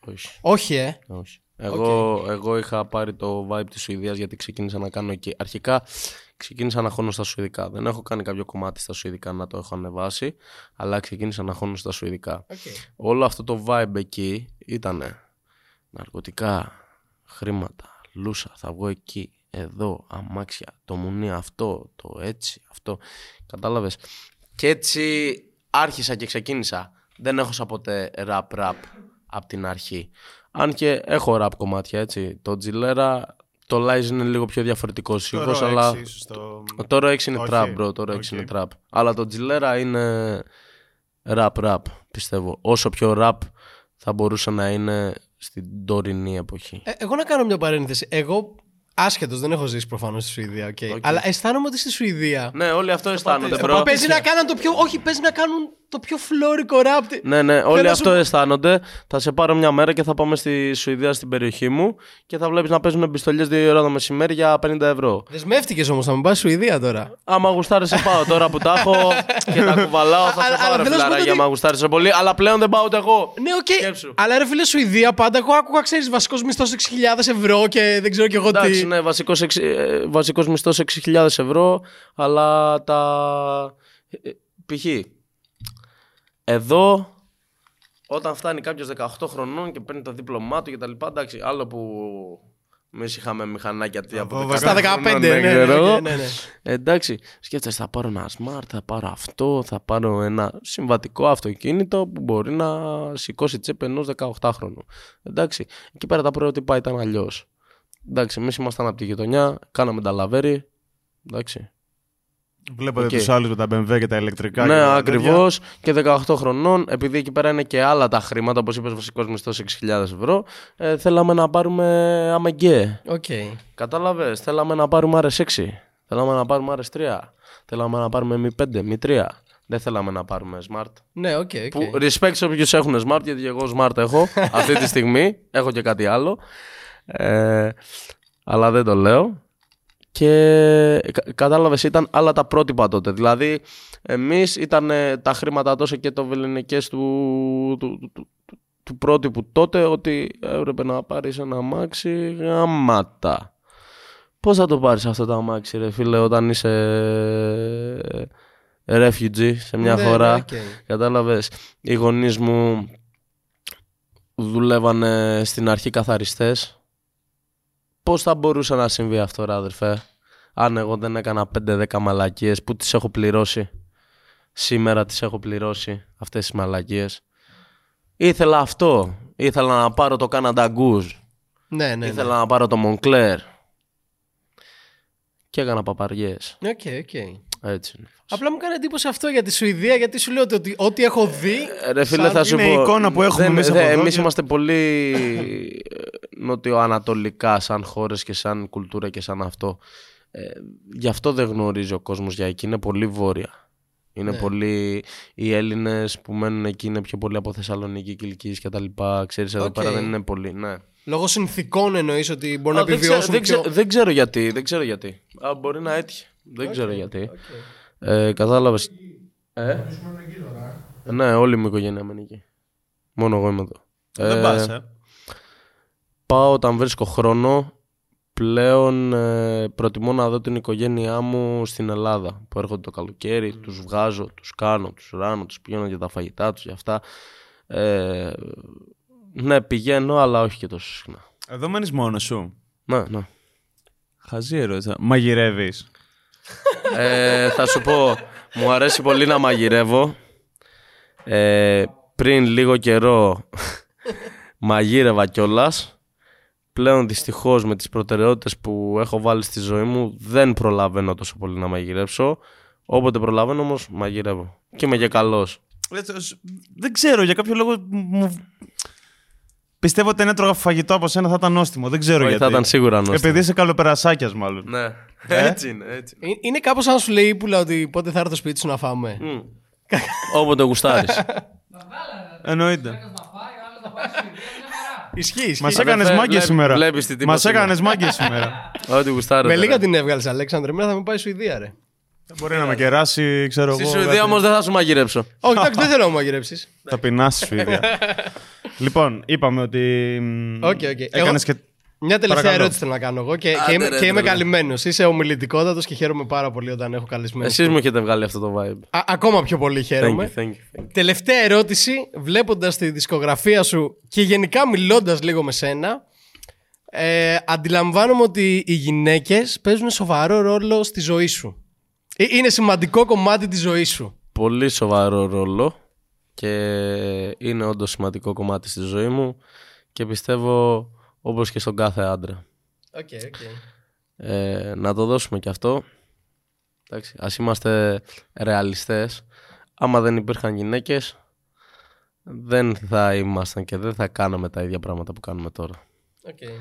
Όχι. Όχι, ε. Όχι. Εγώ, εγώ είχα πάρει το vibe της Σουηδίας γιατί ξεκίνησα να κάνω εκεί. Αρχικά ξεκίνησα να χώνω στα Σουηδικά. Δεν έχω κάνει κάποιο κομμάτι στα Σουηδικά να το έχω ανεβάσει, αλλά ξεκίνησα να χώνω στα Σουηδικά. Okay. Όλο αυτό το vibe εκεί ήταν ναρκωτικά, χρήματα, λούσα, θα βγω εκεί, εδώ, αμάξια, το μουνί αυτό, το έτσι, αυτό. Κατάλαβες; Και έτσι άρχισα και ξεκίνησα. Δεν έχω σαν ποτέ rap rap από την αρχή. Αν και έχω rap κομμάτια έτσι. Το Τζιλέρα, το Lies είναι λίγο πιο διαφορετικός σίγουρα, αλλά. Το... Το Ro 6 είναι Όχι. trap, bro. Το Ro 6 Οκ. είναι trap. Αλλά το Τζιλέρα είναι rap rap, πιστεύω. Όσο πιο rap θα μπορούσε να είναι στην τωρινή εποχή. Ε, εγώ να κάνω μια παρένθεση. Εγώ, άσχετος, δεν έχω ζήσει προφανώς στη Σουηδία, ok. Ok. αλλά αισθάνομαι ότι στη Σουηδία. Ναι, όλοι αυτό αισθάνονται, Ε, bro. Παίζει να κάνουν το πιο. Όχι, παίζει να κάνουν το πιο φλώρικο ραπ. Ναι, ναι, όλοι να σου αυτό πω- αισθάνονται. Θα σε πάρω μια μέρα και θα πάμε στη Σουηδία στην περιοχή μου και θα βλέπεις να παίζουν πιστολιές δύο ώρα το μεσημέρι για 50 ευρώ. Δεσμεύτηκες όμως να μην πας Σουηδία τώρα. Άμα γουστάρει, σε πάω τώρα που τα έχω και τα κουβαλάω. Θα σε Αλλά- πάω αλλά ρε θέλω να σου πω φιλαράκι, ότι- άμα γουστάρει σε πολύ. Αλλά πλέον δεν πάω ούτε εγώ. Ναι, οκ. Σκέψου. Αλλά ρε φίλε, Σουηδία πάντα εγώ άκουγα, ξέρεις, βασικός μισθός 6.000 ευρώ και δεν ξέρω κι εγώ Εντάξει, τι. ναι, βασικός, εξ- ε, βασικός μισθός 6.000 ευρώ, αλλά τα... ε, ε, Π.χ. Εδώ, όταν φτάνει κάποιος 18 χρονών και παίρνει το δίπλωμά του και τα λοιπά, εντάξει, άλλο που εμείς είχαμε μηχανάκια τι από 12 Στα 15, χρονών, ναι, ναι, ξέρω ναι, εγώ. ναι, ναι. Ε, Εντάξει, σκέφτεσαι θα πάρω ένα smart, θα πάρω αυτό, θα πάρω ένα συμβατικό αυτοκίνητο που μπορεί να σηκώσει τσέπη ενός 18χρονου. Εντάξει, εκεί πέρα τα πρότυπα ήταν αλλιώς. Εντάξει, εμείς ήμασταν από τη γειτονιά, κάναμε νταλαβέρι. Εντάξει. Βλέπετε Οκ. τους άλλους με τα BMW και τα ηλεκτρικά. και ναι, τα ακριβώς. Και 18 χρονών, επειδή εκεί πέρα είναι και άλλα τα χρήματα, όπως είπες, βασικός μισθός 6.000 ευρώ, ε, θέλαμε να πάρουμε AMG. OK. Κατάλαβες. Θέλαμε να πάρουμε RS6. Θέλαμε να πάρουμε RS3. Θέλαμε να πάρουμε M5, M3. Δεν θέλαμε να πάρουμε Smart. Ναι, OK, OK. Που respect σε όποιους έχουν Smart, γιατί εγώ Smart έχω αυτή τη στιγμή. Έχω και κάτι άλλο. Ε, αλλά δεν το λέω. Και κα, κατάλαβες ήταν άλλα τα πρότυπα τότε. Δηλαδή, εμείς ήταν ε, τα χρήματα τόσο και το βεληνεκές του, του, του, του, του- του πρότυπου τότε ότι έπρεπε να πάρεις ένα αμάξι γαμάτο. Πώς θα το πάρεις αυτό το αμάξι ρε φίλε όταν είσαι ε, refugee σε μια Ναι, χώρα; ναι, οκ. Κατάλαβες, οι γονείς μου δουλεύανε στην αρχή καθαριστές. Πώς θα μπορούσε να συμβεί αυτό ρε αδερφέ, αν εγώ δεν έκανα 5-10 μαλακίες που τις έχω πληρώσει. Σήμερα τις έχω πληρώσει αυτές τις μαλακίες. Ήθελα αυτό. Ήθελα να πάρω το Canada Goose. Ναι, ναι. ναι. Ήθελα να πάρω το Moncler. Και έκανα παπαριές. OK, OK. Έτσι είναι. Απλά μου κάνει εντύπωση αυτό για τη Σουηδία, γιατί σου λέω ότι ό,τι έχω δει. Ε, Ρε φίλε, σαν- θα σου είναι η πω. εικόνα που έχουμε εμείς από εδώ Εμείς και- είμαστε πολύ ε, νοτιοανατολικά σαν χώρες και σαν κουλτούρα και σαν αυτό. Ε, γι' αυτό δεν γνωρίζει ο κόσμος για εκεί. Είναι πολύ βόρεια. Είναι Ναι. πολύ... Οι Έλληνες που μένουν εκεί είναι πιο πολύ από Θεσσαλονίκη, Κιλκίς και τα λοιπά. Ξέρεις, εδώ Οκ. πέρα δεν είναι πολύ. Ναι. Λόγω συνθηκών εννοείς ότι μπορούν να Α, δεν, ξέ- επιβιώσουν. δεν, πιο... ξέ- δεν ξέρω γιατί. Δεν ξέρω γιατί. Α, μπορεί να έτυχε. Δεν ξέρω γιατί. Ε, κατάλαβες. Ε; Ναι, όλη μου η οικογένεια μένει εκεί. Μόνο εγώ είμαι εδώ. Δεν Ε, πας, ε. Πάω όταν βρίσκω χρόνο. Πλέον ε, προτιμώ να δω την οικογένειά μου στην Ελλάδα που έρχονται το καλοκαίρι, τους βγάζω, τους κάνω, τους ράνω, τους πηγαίνω για τα φαγητά τους, για αυτά. Ε, ναι, πηγαίνω, αλλά όχι και τόσο συχνά. Εδώ μένεις μόνος σου. Ναι, ναι. Χαζή ερώτηση. Μαγειρεύεις. Ε, θα σου πω, μου αρέσει πολύ να μαγειρεύω. Ε, πριν λίγο καιρό μαγείρευα κιόλας. Πλέον δυστυχώς με τις προτεραιότητες που έχω βάλει στη ζωή μου δεν προλαβαίνω τόσο πολύ να μαγειρέψω. Όποτε προλαβαίνω όμως μαγειρεύω. Και είμαι και καλός. Ε, σ- Δεν ξέρω, για κάποιο λόγο μου... Πιστεύω ότι αν έτρωγα φαγητό από σένα θα ήταν νόστιμο. Δεν ξέρω Όχι, γιατί. θα ήταν σίγουρα νόστιμο. Επειδή είσαι καλοπερασάκιας μάλλον. Ναι, έτσι είναι, έτσι είναι. Ε, Είναι κάπως σαν να σου λέει η Πούλα ότι πότε θα έρθει στο σπίτι σου να φάμε. Μμ. Όποτε γουστάρεις. Εννοείται. να φάει, ο άλλος να πάει στη Σουηδία, μια χαρά. Ισχύει, ισχύει. Μας έκανες Αδερφέ, μάγκες βλέπ- σήμερα. βλέπεις τι τύπος Μας είμαι. έκανες μάγκες σήμερα. Ό,τι γουστάρετε. Με λίγα ρε. την έβγαλες, Αλέξανδρε. Εμένα θα με πάει Σουηδία, ρε. Μπορεί να με κεράσει, ξέρω Στη εγώ. Σουηδία κάτι. όμως δεν θα σου μαγειρέψω. Όχι, εντάξει, δεν θέλω να μου μαγειρέψεις. Θα πεινάσει στη Σουηδία. Λοιπόν, είπαμε ότι. OK, OK. Έκανες Εγώ- και. Μια τελευταία Παρακαλώ. ερώτηση θέλω να κάνω εγώ και, Άντε, και είμαι, ρε, και είμαι τρελά. καλυμμένος. Είσαι ομιλητικότατος και χαίρομαι πάρα πολύ όταν έχω καλεσμένο. Εσείς μου έχετε βγάλει αυτό το vibe. ακόμα πιο πολύ Thank χαίρομαι. you, thank you, thank you. Τελευταία ερώτηση, βλέποντας τη δισκογραφία σου και γενικά μιλώντας λίγο με σένα, ε, αντιλαμβάνομαι ότι οι γυναίκες παίζουν σοβαρό ρόλο στη ζωή σου. Ε, Είναι σημαντικό κομμάτι της ζωής σου. Πολύ σοβαρό ρόλο και είναι όντως σημαντικό κομμάτι στη ζωή μου και πιστεύω όπως και στον κάθε άντρα. Okay, okay. Ε, να το δώσουμε και αυτό. Εντάξει, ας είμαστε ρεαλιστές. Άμα δεν υπήρχαν γυναίκες, δεν θα ήμασταν και δεν θα κάναμε τα ίδια πράγματα που κάνουμε τώρα. Okay.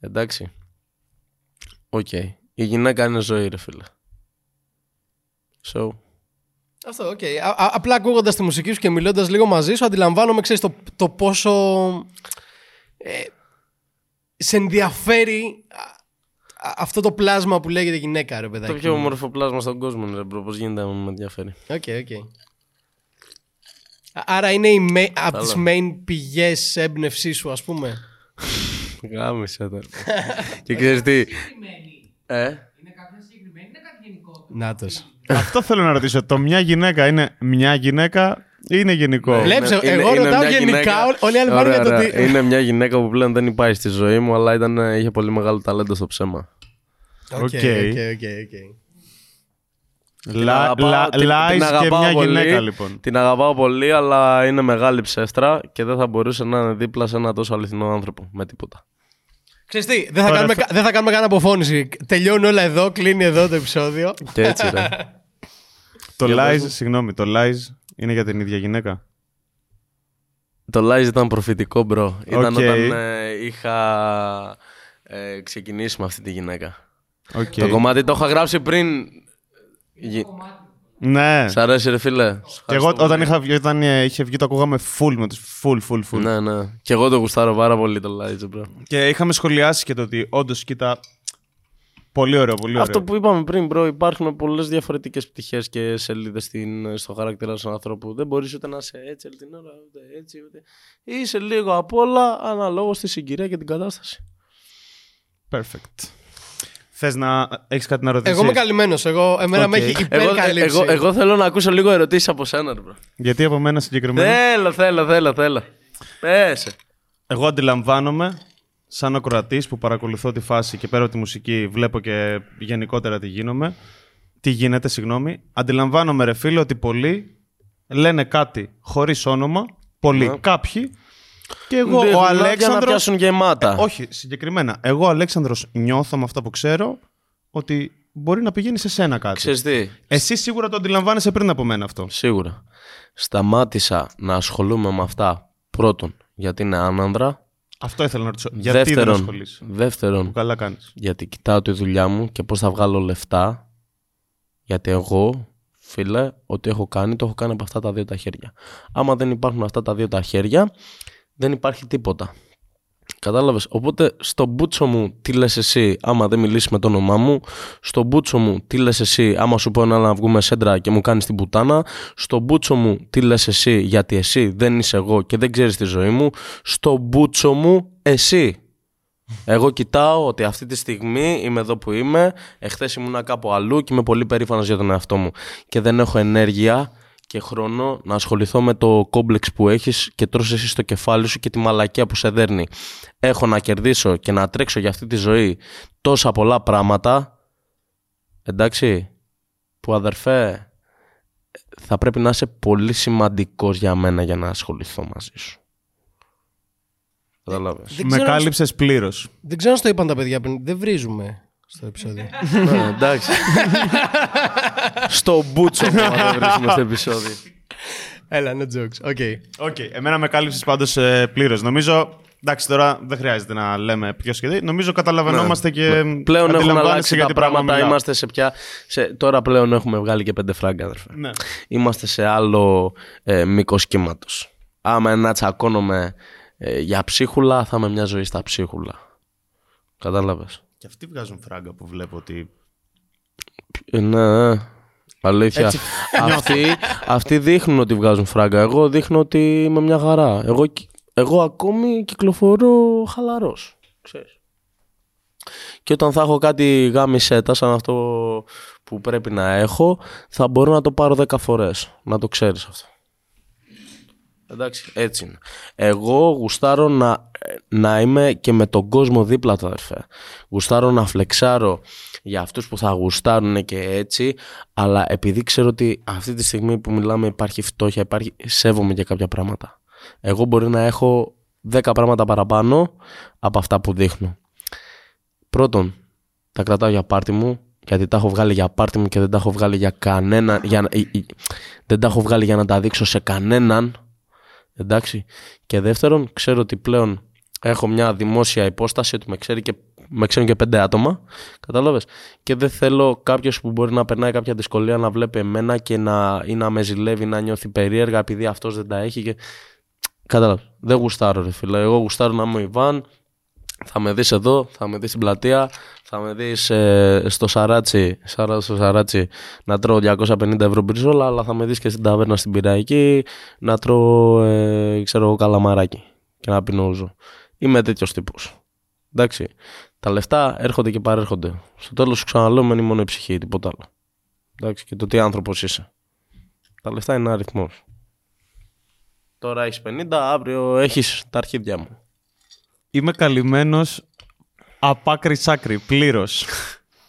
Εντάξει. Οκ. Η γυναίκα είναι ζωή, ρε φίλε. So, Αυτό, οκ. Α- α- απλά ακούγοντας τη μουσική σου και μιλώντας λίγο μαζί σου, αντιλαμβάνομαι, ξέρεις, το, το πόσο. Ε, σε ενδιαφέρει α, α- αυτό το πλάσμα που λέγεται γυναίκα, ρε παιδάκι. το πιο όμορφο πλάσμα στον κόσμο είναι, ρε bro, πώς γίνεται να με ενδιαφέρει. OK, OK. Α- Άρα είναι η main, από τις main πηγές έμπνευσής σου, ας πούμε. Γάμησε τώρα. και ξέρεις τι; Συγκεκριμένη. Ε, Είναι κάποια συγκεκριμένη, είναι κάτι γενικότερο. Νάτος. Αυτό θέλω να ρωτήσω. Το μια γυναίκα είναι μια γυναίκα ή είναι γενικό; Βλέπεις, είναι- εγώ είναι ρωτάω μια γενικά, γυναίκα- ό- όλοι οι άλλοι πάνε Ωραία, για το ωραία. τι- Είναι μια γυναίκα που πλέον δεν υπάρχει στη ζωή μου, αλλά ήταν, είχε πολύ μεγάλο ταλέντο στο ψέμα. OK, OK. OK, OK, OK. Λα- αγαπάω- λα- την- την Lies και αγαπάω μια πολύ. γυναίκα λοιπόν. Την αγαπάω πολύ, αλλά είναι μεγάλη ψεύτρα και δεν θα μπορούσε να είναι δίπλα σε ένα τόσο αληθινό άνθρωπο με τίποτα. Ξέρεις τι, δεν θα, Ωραία, κάνουμε, θα- κα- δεν θα κάνουμε καν αποφώνηση. Τελειώνει όλα εδώ, κλείνει εδώ το επεισόδιο. Και έτσι, ρε. Το Για Lies, πες μου. συγγνώμη, το Lies είναι για την ίδια γυναίκα; Το Lies ήταν προφητικό, bro. Ήταν Οκ. όταν ε, είχα ε, ξεκινήσει με αυτή τη γυναίκα. Οκ. Το κομμάτι το είχα γράψει πριν. Γι- Ναι. Σ' αρέσει, ρε φίλε. Και εγώ όταν, είχα, βγει- όταν ε, είχε βγει το ακούγαμε full με τους full, full, full. Ναι, ναι. Και εγώ το γουστάρω πάρα πολύ το Lies, bro. Και είχαμε σχολιάσει και το ότι όντως κοίτα. Πολύ ωραίο, πολύ ωραίο. Αυτό που είπαμε πριν, bro, υπάρχουν πολλές διαφορετικές πτυχές και σελίδες στο χαρακτήρα του ανθρώπου. Δεν μπορείς ούτε να είσαι έτσι όλη την ώρα, ούτε έτσι, ούτε. Είσαι λίγο απ' όλα αναλόγως στη συγκυρία και την κατάσταση. Perfect. Θες να έχεις κάτι να ρωτήσεις; Εγώ είμαι καλυμμένος. Εγώ, εμένα με Οκ. έχει Εγώ, υπερκαλύψει. εγώ, εγώ θέλω να ακούσω λίγο ερωτήσεις από σένα, ρε, bro. Γιατί από μένα συγκεκριμένα; Θέλω, θέλω, θέλω, θέλω. Πέσε. Εγώ αντιλαμβάνομαι, σαν ακροατής που παρακολουθώ τη φάση και πέρα από τη μουσική, βλέπω και γενικότερα τι γίνομαι. Τι γίνεται, συγγνώμη. Αντιλαμβάνομαι, ρε φίλε, ότι πολλοί λένε κάτι χωρίς όνομα. Πολλοί, Ναι. κάποιοι. Και εγώ, Δεν- ο να- Για να Αλέξανδρος... πιάσουν γεμάτα. Ε, όχι, συγκεκριμένα. Εγώ, Αλέξανδρος, νιώθω με αυτά που ξέρω ότι μπορεί να πηγαίνει σε σένα κάτι. Ξέρεις τι, Εσύ σίγουρα το αντιλαμβάνεσαι πριν από μένα αυτό. σίγουρα. Σταμάτησα να ασχολούμαι με αυτά πρώτον γιατί είναι άνανδρα. Αυτό ήθελα να ρωτήσω. Γιατί δεν δεύτερον, ασχολείσαι; δεύτερον Που καλά κάνεις. γιατί κοιτάω τη δουλειά μου και πώς θα βγάλω λεφτά. Γιατί εγώ, φίλε, ό,τι έχω κάνει, το έχω κάνει από αυτά τα δύο τα χέρια. Άμα δεν υπάρχουν αυτά τα δύο τα χέρια, δεν υπάρχει τίποτα. Κατάλαβες; Οπότε στο μπούτσο μου τι λες εσύ άμα δεν μιλήσεις με το όνομά μου. Στο μπούτσο μου τι λες εσύ άμα σου πω ένα να βγούμε σέντρα και μου κάνεις την πουτάνα. Στο μπούτσο μου τι λες εσύ γιατί εσύ δεν είσαι εγώ και δεν ξέρεις τη ζωή μου. Στο μπούτσο μου εσύ. Εγώ κοιτάω ότι αυτή τη στιγμή είμαι εδώ που είμαι. Εχθές ήμουνα κάπου αλλού και είμαι πολύ περήφανος για τον εαυτό μου. Και δεν έχω ενέργεια και χρόνο να ασχοληθώ με το κόμπλεξ που έχεις και τρως εσύ στο κεφάλι σου και τη μαλακία που σε δέρνει. Έχω να κερδίσω και να τρέξω για αυτή τη ζωή τόσα πολλά πράγματα. Εντάξει, που αδερφέ θα πρέπει να είσαι πολύ σημαντικός για μένα για να ασχοληθώ μαζί σου. Κατάλαβες. Δεν Με ξέρω, κάλυψες πλήρως. δεν ξέρω αν στο είπαν τα παιδιά πριν. Δεν βρίζουμε στο επεισόδιο. Ναι, εντάξει. Στο πούτσο μου αν δεν βρίζουμε στο επεισόδιο. Έλα, no jokes. OK. OK, εμένα με κάλυψες πάντως πλήρως. Νομίζω. Εντάξει, τώρα δεν χρειάζεται να λέμε ποιο και τι. Νομίζω καταλαβαινόμαστε και. Ναι. Πλέον έχουν αντιλαμβάνεσαι αλλάξει για τα τι πράγμα πράγματα. μιλάω. Είμαστε σε πια. Σε, τώρα πλέον έχουμε βγάλει και πέντε φράγκα, αδερφέ. Ναι. Είμαστε σε άλλο ε, μήκος κύματος. Άμα να τσακώνομαι ε, για ψίχουλα, θα είμαι μια ζωή στα ψίχουλα. Κατάλαβες; Και αυτοί βγάζουν φράγκα που βλέπω ότι. Ναι, ε, αλήθεια. αυτοί, αυτοί δείχνουν ότι βγάζουν φράγκα. Εγώ δείχνω ότι είμαι μια χαρά. Εγώ, κι- εγώ ακόμη κυκλοφορώ χαλαρός. Ξέρεις. Και όταν θα έχω κάτι γάμι σέτα σαν αυτό που πρέπει να έχω, θα μπορώ να το πάρω 10 φορές. Να το ξέρεις αυτό. Εντάξει, έτσι είναι. Εγώ γουστάρω να, να είμαι και με τον κόσμο δίπλα του, αδερφέ. Γουστάρω να φλεξάρω για αυτούς που θα γουστάρουν και έτσι, αλλά επειδή ξέρω ότι αυτή τη στιγμή που μιλάμε υπάρχει φτώχεια, υπάρχει, σέβομαι και κάποια πράγματα. Εγώ μπορεί να έχω 10 πράγματα παραπάνω από αυτά που δείχνω. Πρώτον, τα κρατάω για πάρτι μου, γιατί τα έχω βγάλει για πάρτι μου και δεν τα έχω βγάλει για κανέναν. Για, ε, ε, δεν τα έχω βγάλει για να τα δείξω σε κανέναν. Εντάξει. Και δεύτερον, ξέρω ότι πλέον έχω μια δημόσια υπόσταση ότι με, ξέρει και, με ξέρουν και πέντε άτομα. Κατάλαβες; Και δεν θέλω κάποιος που μπορεί να περνάει κάποια δυσκολία να βλέπει εμένα και να, ή να με ζηλεύει, να νιώθει περίεργα επειδή αυτός δεν τα έχει. Και... Κατάλαβες; Δεν γουστάρω, ρε φίλε. Εγώ γουστάρω να είμαι ο Ιβάν. Θα με δεις εδώ, θα με δεις στην πλατεία, θα με δεις ε, στο Salt Bae, στο Salt Bae να τρώω 250 ευρώ μπριζόλα, αλλά θα με δεις και στην ταβέρνα στην Πυραϊκή να τρώω, ε, ξέρω εγώ, καλαμαράκι και να πίνω ούζο. Είμαι τέτοιος τύπος. Εντάξει. Τα λεφτά έρχονται και παρέρχονται. Στο τέλος σου ξαναλέω, μένει μόνο η ψυχή, τίποτα άλλο. Εντάξει. Και το τι άνθρωπος είσαι. Τα λεφτά είναι αριθμός. Τώρα έχεις 50, αύριο έχεις τα αρχίδια μου. Είμαι καλυμμένος από άκρη σ' άκρη, πλήρως.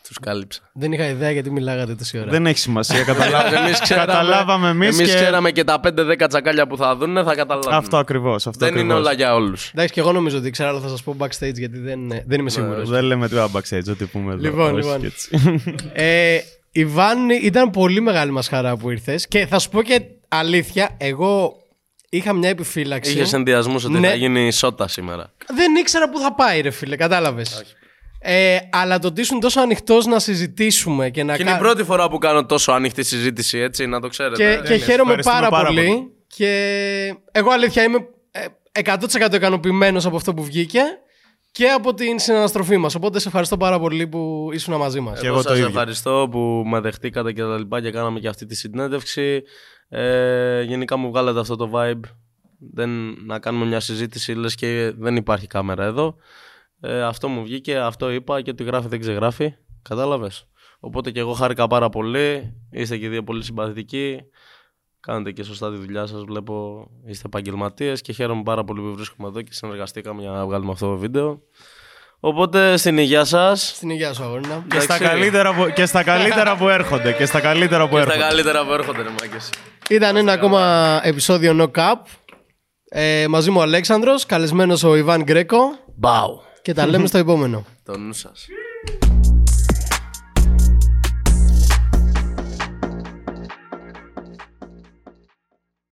Τους κάλυψα. Δεν είχα ιδέα γιατί μιλάγατε τόση ώρα. Δεν έχει σημασία. Καταλάβαμε Εμείς ξέραμε- Καταλάβαμε εμείς. Εμείς ξέραμε και τα 5-10 τσακάλια που θα δουν, θα καταλάβουμε. Αυτό ακριβώς. Δεν είναι όλα για όλους. Εντάξει, και εγώ νομίζω ότι ξέρω, αλλά θα σας πω backstage γιατί δεν, δεν είμαι σίγουρος. Δεν λέμε τίποτα backstage, ό,τι πούμε εδώ. Λοιπόν, Όχι λοιπόν. και έτσι. ε, Ιβάν, ήταν πολύ μεγάλη μας χαρά που ήρθες. Και θα σου πω και αλήθεια, εγώ είχα μια επιφύλαξη. Είχες ενδιασμούς ότι Ναι. θα γίνει σώτα σήμερα. Δεν ήξερα πού θα πάει, ρε φίλε, κατάλαβες. Ε, αλλά το ότι ήσουν τόσο ανοιχτός να συζητήσουμε και να Και είναι η κα- πρώτη φορά που κάνω τόσο ανοιχτή συζήτηση, έτσι, να το ξέρετε. Και, ε. και λες, χαίρομαι ευχαριστούμε πάρα, πάρα πολύ. πολύ. Και εγώ αλήθεια είμαι ε, 100% ικανοποιημένος από αυτό που βγήκε και από την συναναστροφή μας. Οπότε σε ευχαριστώ πάρα πολύ που ήσουν μαζί μας. Και Εγώ εγώ το σας ίδιο. ευχαριστώ που με δεχτήκατε και τα λοιπά και κάναμε και αυτή τη συνέντευξη. Ε, γενικά μου βγάλετε αυτό το vibe. Δεν, να κάνουμε μια συζήτηση, λες και δεν υπάρχει κάμερα εδώ. Ε, αυτό μου βγήκε, αυτό είπα και ότι γράφει δεν ξεγράφει. Κατάλαβες; Οπότε και εγώ χάρηκα πάρα πολύ. Είστε και δύο πολύ συμπαθητικοί. Κάνετε και σωστά τη δουλειά σας. Βλέπω είστε επαγγελματίες και χαίρομαι πάρα πολύ που βρίσκομαι εδώ και συνεργαστήκαμε για να βγάλουμε αυτό το βίντεο. Οπότε στην υγεία σας. Στην υγεία σου, αγόρινα. Και στα, Εντάξει. καλύτερα που, και στα καλύτερα που έρχονται. Και στα καλύτερα που Και τα έρχονται. καλύτερα που έρχονται, ρε μάγκες. Ήταν ένα ακόμα επεισόδιο No Cap. Ε, μαζί μου ο Αλέξανδρος, καλεσμένος ο Ιβάν Γκρέκο Μπάου. και τα λέμε στο επόμενο. Το νου σας.